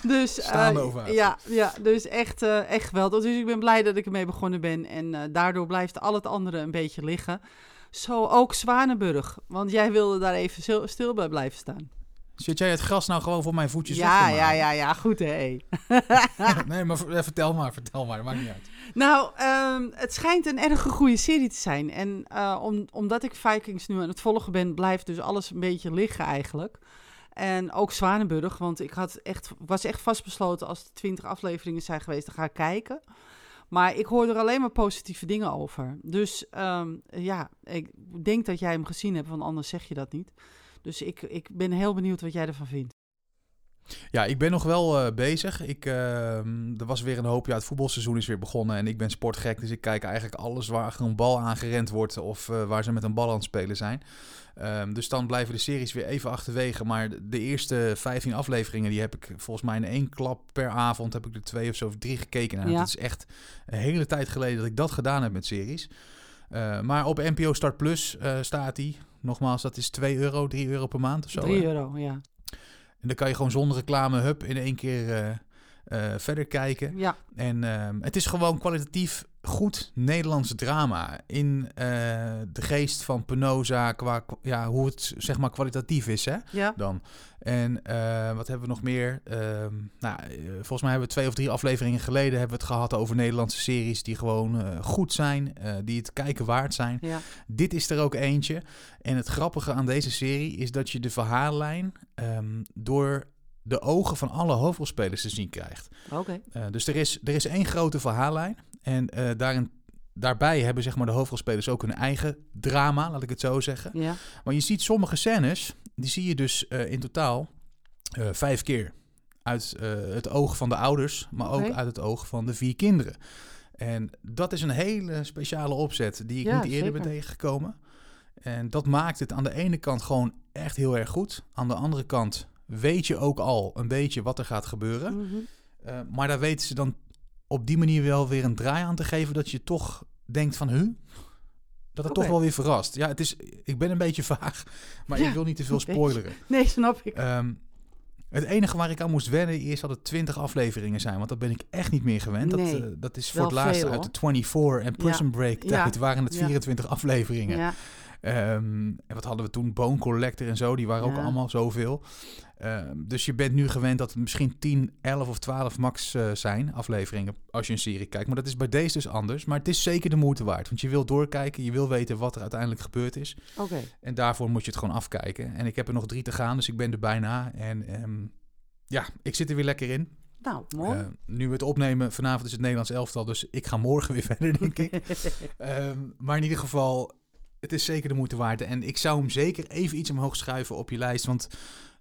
Dus, ovatie. Ja, ja, dus echt, eh, echt geweldig. Dus ik ben blij dat ik ermee begonnen ben. En daardoor blijft al het andere een beetje liggen. Zo ook Zwanenburg. Want jij wilde daar even stil bij blijven staan. Zit jij het gras nou gewoon voor mijn voetjes Ja, ja, ja, ja, goed hè. nee, maar ver- vertel maar, vertel maar, maakt niet uit. Nou, ehm, het schijnt een erg goede serie te zijn. En eh, om, omdat ik Vikings nu aan het volgen ben, blijft dus alles een beetje liggen eigenlijk. En ook Zwanenburg, want ik had echt, was echt vastbesloten als er twintig afleveringen zijn geweest, dan ga ik kijken. Maar ik hoor er alleen maar positieve dingen over. Dus ehm, ja, ik denk dat jij hem gezien hebt, want anders zeg je dat niet. Dus ik, ik ben heel benieuwd wat jij ervan vindt. Ja, ik ben nog wel eh, bezig. Ik, ehm, er was weer een hoop. Ja, het voetbalseizoen is weer begonnen en ik ben sportgek. Dus ik kijk eigenlijk alles waar een bal aangerend wordt of eh, waar ze met een bal aan het spelen zijn. Ehm, dus dan blijven de series weer even achterwege. Maar de- eerste 15 afleveringen, die heb ik volgens mij in één klap per avond, heb ik er twee of zo of drie gekeken. Ja. Het is echt een hele tijd geleden dat ik dat gedaan heb met series. Eh, maar op NPO Start Plus eh, staat die. Nogmaals, dat is 2 euro, 3 euro per maand of zo. 3 hè? euro, ja. En dan kan je gewoon zonder reclame, hup, in één keer eh, verder kijken. Ja, En ehm, het is gewoon kwalitatief goed Nederlands drama. In eh, de geest van Penosa, qua, ja, hoe het zeg maar kwalitatief is, hè? ja. Dan. En eh, wat hebben we nog meer? Ehm, nou, volgens mij hebben we twee of drie afleveringen geleden hebben we het gehad over Nederlandse series die gewoon goed zijn, die het kijken waard zijn. ja. Dit is er ook eentje. En het grappige aan deze serie is dat je de verhaallijn ehm, door de ogen van alle hoofdrolspelers te zien krijgt. Oké. Eh, dus er is, er is één grote verhaallijn. En eh, daarin, daarbij hebben zeg maar, de hoofdrolspelers ook hun eigen drama, laat ik het zo zeggen. Ja, Maar je ziet sommige scènes, die zie je dus eh, in totaal vijf keer. Uit het oog van de ouders, maar ook uit het oog van de vier kinderen. En dat is een hele speciale opzet die ik Ja, niet eerder ben tegengekomen. En dat maakt het aan de ene kant gewoon echt heel erg goed. Aan de andere kant weet je ook al een beetje wat er gaat gebeuren. Mhm. Eh, maar daar weten ze dan op die manier wel weer een draai aan te geven dat je toch denkt van, huh? Dat het toch wel weer verrast. Ja, het is, ik ben een beetje vaag, maar Ja, ik wil niet te veel spoileren. Nee, snap ik. Ehm, het enige waar ik aan moest wennen is dat het 20 afleveringen zijn. Want dat ben ik echt niet meer gewend. Nee, dat, eh, dat is voor het laatste veel, uit de 24 en Prison Break Ja, tijd waren het ja. 24 afleveringen. Ehm, en wat hadden we toen? Bone Collector en zo. Die waren ook allemaal zoveel. Ehm, dus je bent nu gewend dat het misschien 10, 11 of 12 max eh, zijn afleveringen als je een serie kijkt. Maar dat is bij deze dus anders. Maar het is zeker de moeite waard. Want je wil doorkijken. Je wil weten wat er uiteindelijk gebeurd is. oké. En daarvoor moet je het gewoon afkijken. En ik heb er nog drie te gaan. Dus ik ben er bijna. En ehm, ja, ik zit er weer lekker in. Nou, mooi. Nu we het opnemen, vanavond is het Nederlands elftal. Dus ik ga morgen weer verder, denk ik. Maar in ieder geval, het is zeker de moeite waard. En ik zou hem zeker even iets omhoog schuiven op je lijst. Want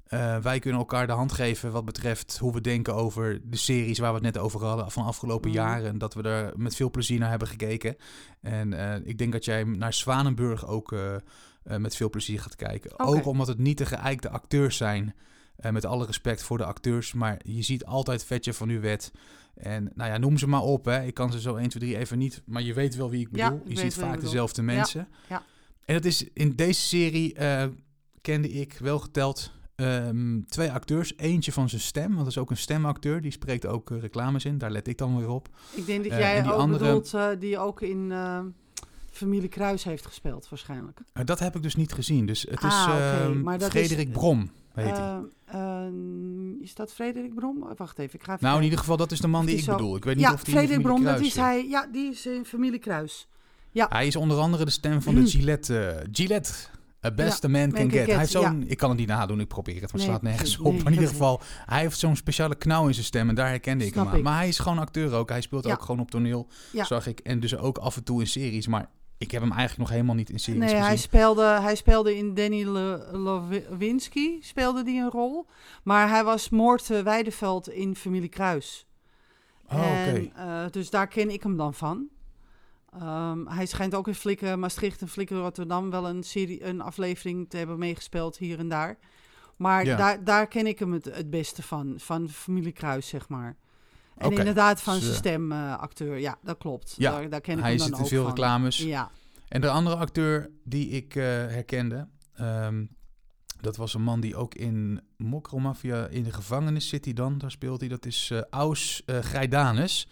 eh, wij kunnen elkaar de hand geven wat betreft hoe we denken over de series waar we het net over hadden van afgelopen Mhm. jaren. En dat we er met veel plezier naar hebben gekeken. En eh, ik denk dat jij naar Zwanenburg ook eh, met veel plezier gaat kijken. Ook omdat het niet de geëikte acteurs zijn. Eh, met alle respect voor de acteurs. Maar je ziet altijd Vetje van uw wet. En nou ja, noem ze maar op. Hè. Ik kan ze zo 1, 2, 3 even niet. Maar je weet wel wie ik Ja, bedoel. ik je ziet vaak dezelfde mensen. ja. En dat is in deze serie eh, kende ik wel geteld ehm, twee acteurs. Eentje van zijn stem, want dat is ook een stemacteur. Die spreekt ook eh, reclames in. Daar let ik dan weer op. Ik denk dat jij die ook andere- bedoelt die ook in eh, Familie Kruis heeft gespeeld, waarschijnlijk. Dat heb ik dus niet gezien. Dus het is Ah, oké, ehm, maar dat Frederik is- Brom, heet hij. Eh, eh, is dat Frederik Brom? Oh, Wacht even, ik ga even Nou, in ieder geval, dat is de man die die ik zo- bedoel. Ik weet niet Ja, of die Frederik Brom, dat is hij. Ja, die is in Familie Kruis. Hij is onder andere de stem van de Gillette. eh, Gillette. A best a man can can get. get, Hij heeft zo'n, ja. ik kan het niet nadoen, ik probeer het, maar het Nee, slaat nergens op. Maar in ieder geval, hij heeft zo'n speciale knauw in zijn stem en daar herkende ik hem aan. Maar hij is gewoon acteur ook. Hij speelt Ja. ook gewoon op toneel, Ja. zag ik. En dus ook af en toe in series, maar ik heb hem eigenlijk nog helemaal niet in series Nee, gezien. hij speelde, hij speelde in Danny Le- Lewinsky, speelde die een rol. Maar hij was Moort eh, Weideveld in Familie Kruis. Oh, oké. Eh, dus daar ken ik hem dan van. Ehm, hij schijnt ook in Flikken Maastricht en Flikken Rotterdam wel een, serie, een aflevering te hebben meegespeeld hier en daar. Maar Ja. daar, daar ken ik hem het, het beste van, van Familie Kruis, zeg maar. En inderdaad van dus, zijn eh, stemacteur, ja, dat klopt. Ja, daar, daar ken ik hij hem dan zit in veel van. reclames. Ja, En de andere acteur die ik eh, herkende, ehm, dat was een man die ook in Mokromafia in de gevangenis zit hij dan. Daar speelt hij. Dat is eh Aus Grijdanus.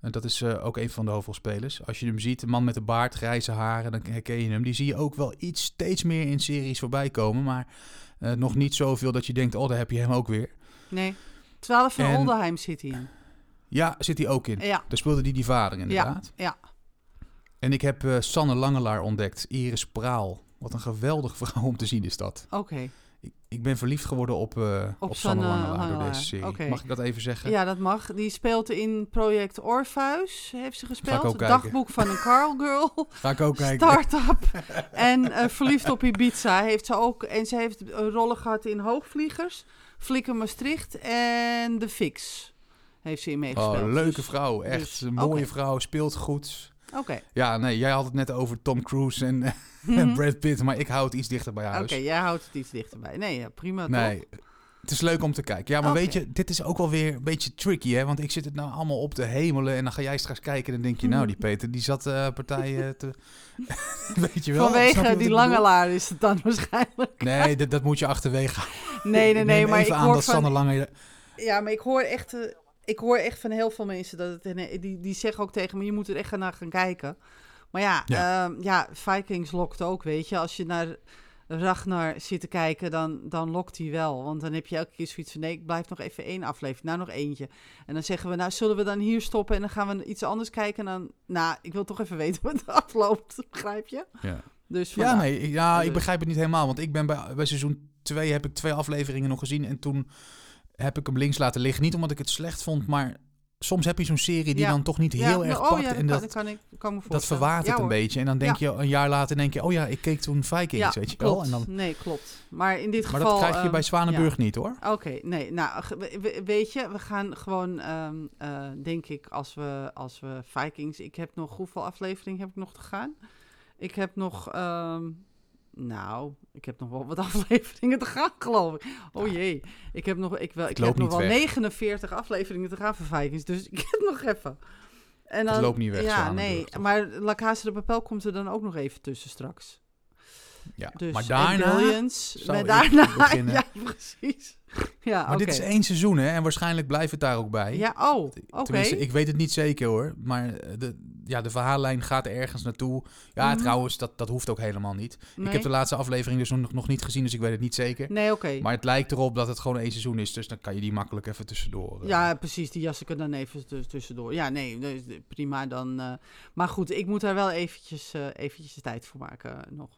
En dat is ook een van de hoofdrolspelers. Als je hem ziet, een man met een baard, grijze haren, dan herken je hem. Die zie je ook wel iets steeds meer in series voorbij komen. Maar nog niet zoveel dat je denkt, oh, daar heb je hem ook weer. nee. 12 van En- Oldenheim zit hij in. Ja, zit hij ook in. Ja, Daar speelde hij die vader inderdaad. ja. En ik heb eh, Sanne Langelaar ontdekt. Iris Praal. Wat een geweldige vrouw om te zien is dat. Oké. Ik, ik ben verliefd geworden op, eh op, Sanne Sanne Langelaar door Langelaar. deze serie. Oké. Mag ik dat even zeggen? Ja, dat mag. Die speelt in Project Orpheus, heeft ze gespeeld. ook kijken. Dagboek van een Carl Girl. Ga ik ook kijken. Start-up. en eh, Verliefd op Ibiza heeft ze ook. En ze heeft rollen gehad in Hoogvliegers, Flikker Maastricht en De Fix. Heeft ze in meegespeeld. Oh, leuke Dus- vrouw. Echt dus, een mooie oké. vrouw. Speelt goed. Oké. Ja, nee, jij had het net over Tom Cruise en, en. Brad Pitt. Maar ik hou het iets dichter bij Oké, huis. jij houdt het iets dichterbij. Nee, ja, prima nee, toch? het is leuk om te kijken. Ja, maar Oké. weet je, dit is ook wel weer een beetje tricky, hè? Want ik zit het nou allemaal op te hemelen en dan ga jij straks kijken en dan denk je, nou, die Peter, die zat eh partijen te... weet je wel? Je Vanwege die lange laar is het dan waarschijnlijk. Nee, dat, dat moet je achterwege. Nee, nee, nee, maar ik aan hoor dat van... Lange... Ja, maar ik hoor echt, eh, ik hoor echt van heel veel mensen dat het, en, die, die zeggen ook tegen me, je moet er echt naar gaan kijken. Maar ja, Ja. ja. ja, Vikings lokt ook, weet je. Als je naar Ragnar zit te kijken, dan, dan lokt hij wel. Want dan heb je elke keer zoiets van, nee, ik blijf nog even één aflevering. Nou, nog eentje. En dan zeggen we, nou, zullen we dan hier stoppen en dan gaan we iets anders kijken. En dan, nou, ik wil toch even weten hoe het afloopt, begrijp je? Ja. Dus Ja, nee, ja, ik Dus- begrijp het niet helemaal. Want ik ben bij, bij seizoen 2 heb ik twee afleveringen nog gezien. En toen heb ik hem links laten liggen. Niet omdat ik het slecht vond, maar soms heb je zo'n serie die Ja. dan toch niet Ja, heel erg oh, pakt. ja, en kan, dat, kan ik, kan me dat verwaart het een beetje. En dan denk je een jaar later, denk je, oh ja, ik keek toen Vikings, weet je wel. En dan, Nee, klopt. Maar in dit maar geval... dat krijg je ehm, bij Zwanenburg niet hoor. Oké, nee, nou, weet je, we gaan gewoon, ehm, eh, denk ik, als we, als we Vikings... Ik heb nog, hoeveel afleveringen heb ik nog te gaan? Ik heb nog, ehm, nou, ik heb nog wel wat afleveringen te gaan, geloof ik. Oh jee, ik heb nog, ik wel, ik heb nog wel weg. 49 afleveringen te gaan voor Vikings, dus ik heb nog even. En Het loopt niet weg, Ja, nee, maar La Casa de Papel komt er dan ook nog even tussen straks. Ja. Dus, maar daarna... Billions, met daarna, beginnen. ja, precies. Ja, Maar dit is één seizoen hè, en waarschijnlijk blijft het daar ook bij. Ja, oh, oké. Ik weet het niet zeker hoor. Maar eh, de, ja, de verhaallijn gaat ergens naartoe. Ja, Mhm. trouwens, dat, dat hoeft ook helemaal niet. Ik heb de laatste aflevering dus nog, nog niet gezien, dus ik weet het niet zeker. Nee, oké. Maar het lijkt erop dat het gewoon één seizoen is, dus dan kan je die makkelijk even tussendoor. eh. Ja, precies. Die jas ik er dan even tuss- tussendoor. Ja, nee, prima dan. eh, maar goed, ik moet daar wel eventjes, eh, eventjes tijd voor maken nog.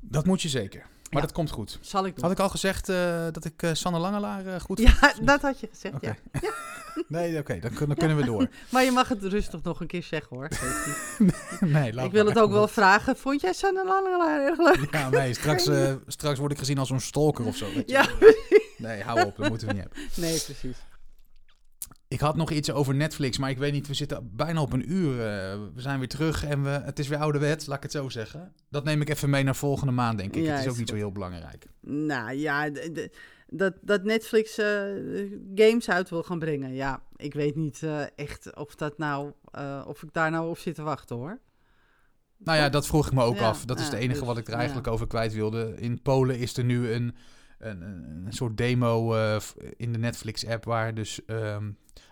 Dat moet je zeker. Maar Ja. dat komt goed. Zal ik doen. Had ik al gezegd eh, dat ik eh, Sanne Langelaar eh, goed Ja, dat had je gezegd, Oké. ja. Nee, oké, dan, kun- dan kunnen we door. Maar je mag het rustig nog een keer zeggen, hoor. Niet. nee, laat ik wil het ook wel vragen. Vond jij Sanne Langelaar erg leuk? Ja, nee, straks, eh, straks word ik gezien als een stalker of zo. weet je. Ja, Nee, hou op, dat moeten we niet hebben. nee, precies. Ik had nog iets over Netflix, maar ik weet niet, we zitten bijna op een uur. eh, we zijn weer terug en we, het is weer ouderwet, laat ik het zo zeggen. Dat neem ik even mee naar volgende maand, denk ik. Ja, het is is ook niet zo heel belangrijk. Nou ja, dat, dat Netflix eh, games uit wil gaan brengen. Ja, ik weet niet eh, echt of, dat nou, of ik daar nou op zit te wachten hoor. Nou ja, dat vroeg ik me ook Ja, af. Dat is het enige dus, wat ik er eigenlijk over kwijt wilde. In Polen is er nu een, een, een soort demo in de Netflix-app... waar dus ehm,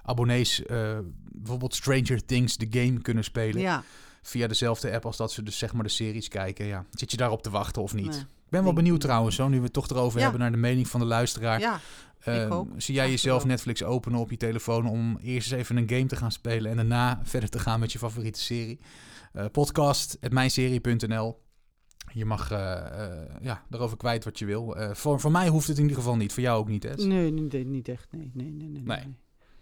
abonnees eh, bijvoorbeeld Stranger Things, de game, kunnen spelen... Ja, via dezelfde app als dat ze dus zeg maar de series kijken. Ja. Zit je daarop te wachten of niet? nee. Ik ben wel benieuwd trouwens, zo, nu we het toch erover Ja. hebben... naar de mening van de luisteraar. ja, Ehm. Zie jij jezelf. Netflix openen op je telefoon om eerst eens even een game te gaan spelen en daarna verder te gaan met je favoriete serie? Eh podcast, mijnserie.nl. Je mag eh, ja, daarover kwijt wat je wil. Voor, voor mij hoeft het in ieder geval niet, voor jou ook niet, hè? nee, niet, niet echt. Nee, nee, nee. Nee, Nee. nee.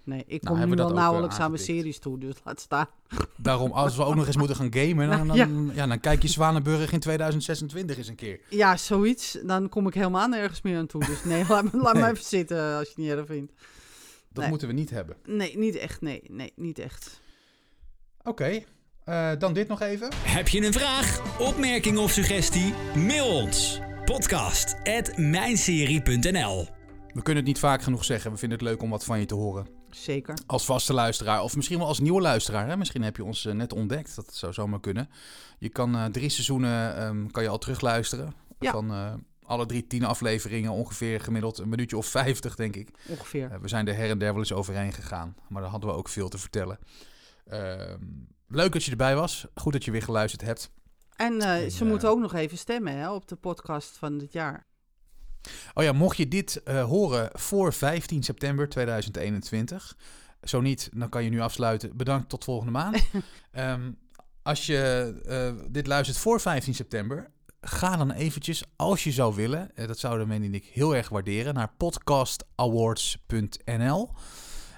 Nee ik Nou, kom hebben nu eh, nauwelijks aan mijn series toe, dus laat staan. Daarom, als we ook nog eens moeten gaan gamen, dan, dan, Ja. ja. dan kijk je Zwanenburg in 2026 eens een keer. Ja, zoiets. Dan kom ik helemaal nergens meer aan toe. Dus nee, laat, me- laat Nee. me even zitten als je het niet erg vindt. Dat Nee. moeten we niet hebben. Nee, niet echt. Nee, nee, niet echt. Oké, eh, dan dit nog even. Heb je een vraag, opmerking of suggestie? Mail ons. Podcast at mijnserie.nl We kunnen het niet vaak genoeg zeggen. We vinden het leuk om wat van je te horen. Zeker. Als vaste luisteraar, of misschien wel als nieuwe luisteraar. Hè? Misschien heb je ons eh, net ontdekt. Dat zou zomaar kunnen. Je kan eh, drie seizoenen ehm, kan je al terugluisteren. Ja. Van eh, alle drie tien afleveringen ongeveer gemiddeld een minuutje of vijftig, denk ik. Ongeveer. We zijn er her en der wel eens overheen gegaan. Maar daar hadden we ook veel te vertellen. Ehm, leuk dat je erbij was. Goed dat je weer geluisterd hebt. En En, ze moeten ook nog even stemmen hè, op de podcast van dit jaar. Oh ja, mocht je dit eh, horen voor 15 september 2021. Zo niet, dan kan je nu afsluiten. Bedankt tot volgende maand. Ehm, als je eh, dit luistert voor 15 september, ga dan eventjes, als je zou willen, eh, dat zouden men en ik heel erg waarderen, naar podcastawards.nl.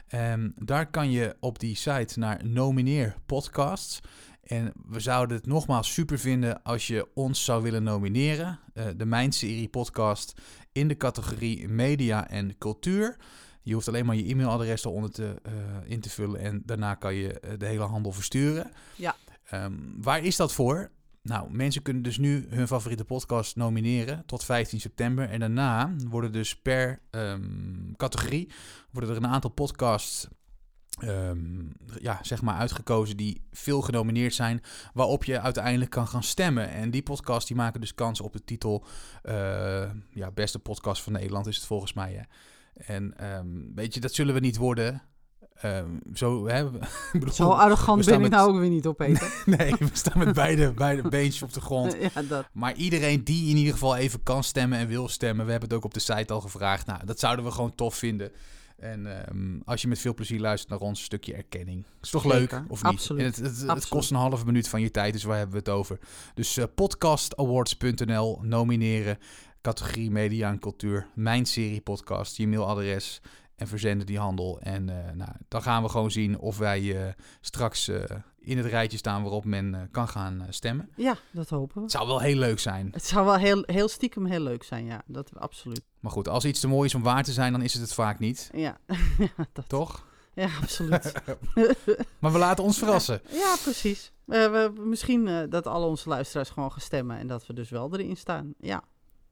Ehm, daar kan je op die site naar nomineer podcasts. En we zouden het nogmaals super vinden als je ons zou willen nomineren. de Mijn Serie podcast in de categorie media en cultuur. Je hoeft alleen maar je e-mailadres eronder te, eh, in te vullen en daarna kan je eh, de hele handel versturen. Ja. Ehm, waar is dat voor? Nou, mensen kunnen dus nu hun favoriete podcast nomineren tot 15 september. En daarna worden dus per ehm, categorie worden er een aantal podcasts ehm, ja, zeg maar uitgekozen die veel genomineerd zijn, waarop je uiteindelijk kan gaan stemmen. En die podcasts die maken dus kans op de titel eh, ja, beste podcast van Nederland is het volgens mij. Hè. En ehm, weet je, dat zullen we niet worden. Ehm, zo, hè, bedoel, Zo arrogant ben ik met- nou ook weer niet op, Peter. Nee, we staan met beide, beide beentjes op de grond. ja, dat. Maar iedereen die in ieder geval even kan stemmen en wil stemmen, we hebben het ook op de site al gevraagd. Nou, dat zouden we gewoon tof vinden. En ehm, als je met veel plezier luistert naar ons, stukje erkenning. Is toch Zeker, leuk, of niet? absoluut, het, het, kost een halve minuut van je tijd, dus waar hebben we het over? Dus eh, podcastawards.nl, nomineren, categorie media en cultuur, mijn serie podcast, je mailadres en verzenden die handel. En eh, nou, dan gaan we gewoon zien of wij eh, straks in het rijtje staan waarop men eh, kan gaan eh, stemmen. Ja, dat hopen we. Het zou wel heel leuk zijn. Het zou wel heel, heel stiekem heel leuk zijn, ja. Dat absoluut. Maar goed, als iets te mooi is om waar te zijn, dan is het het vaak niet. Ja, ja, dat, Toch? ja absoluut. Maar we laten ons verrassen. ja, precies. We, misschien eh, dat alle onze luisteraars gewoon gaan stemmen en dat we dus wel erin staan. Ja,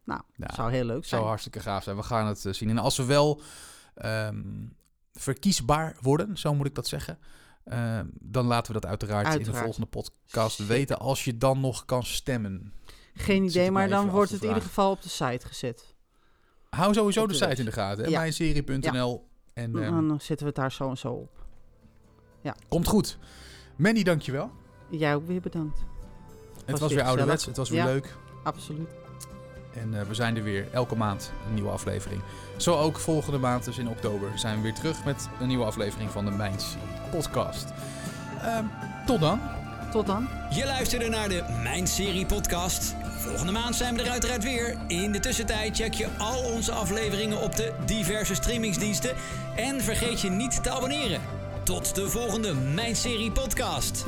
nou, Ja, zou heel leuk Het zou zijn. hartstikke gaaf zijn. We gaan het zien. En als we wel ehm, verkiesbaar worden, zo moet ik dat zeggen. Ehm, dan laten we dat uiteraard, in de volgende podcast weten. Als je dan nog kan stemmen. Geen idee, maar dan wordt het in ieder geval op de site gezet. Hou sowieso de de site in de gaten. hè? Ja. Mijnserie.nl. En ehm, dan zetten we het daar zo en zo op. komt goed. Manny, dankjewel. Jij ook weer bedankt. Het Was was weer weer ouderwets. Het was weer Ja. leuk. Absoluut. En eh, we zijn er weer elke maand een nieuwe aflevering. Zo ook volgende maand, dus in oktober, zijn we weer terug met een nieuwe aflevering van de Mijns podcast. Ehm, tot dan. Tot dan. Je luisterde naar de Mijn Serie podcast. Volgende maand zijn we er uiteraard weer. In de tussentijd check je al onze afleveringen op de diverse streamingsdiensten. En vergeet je niet te abonneren. Tot de volgende Mijn Serie Podcast.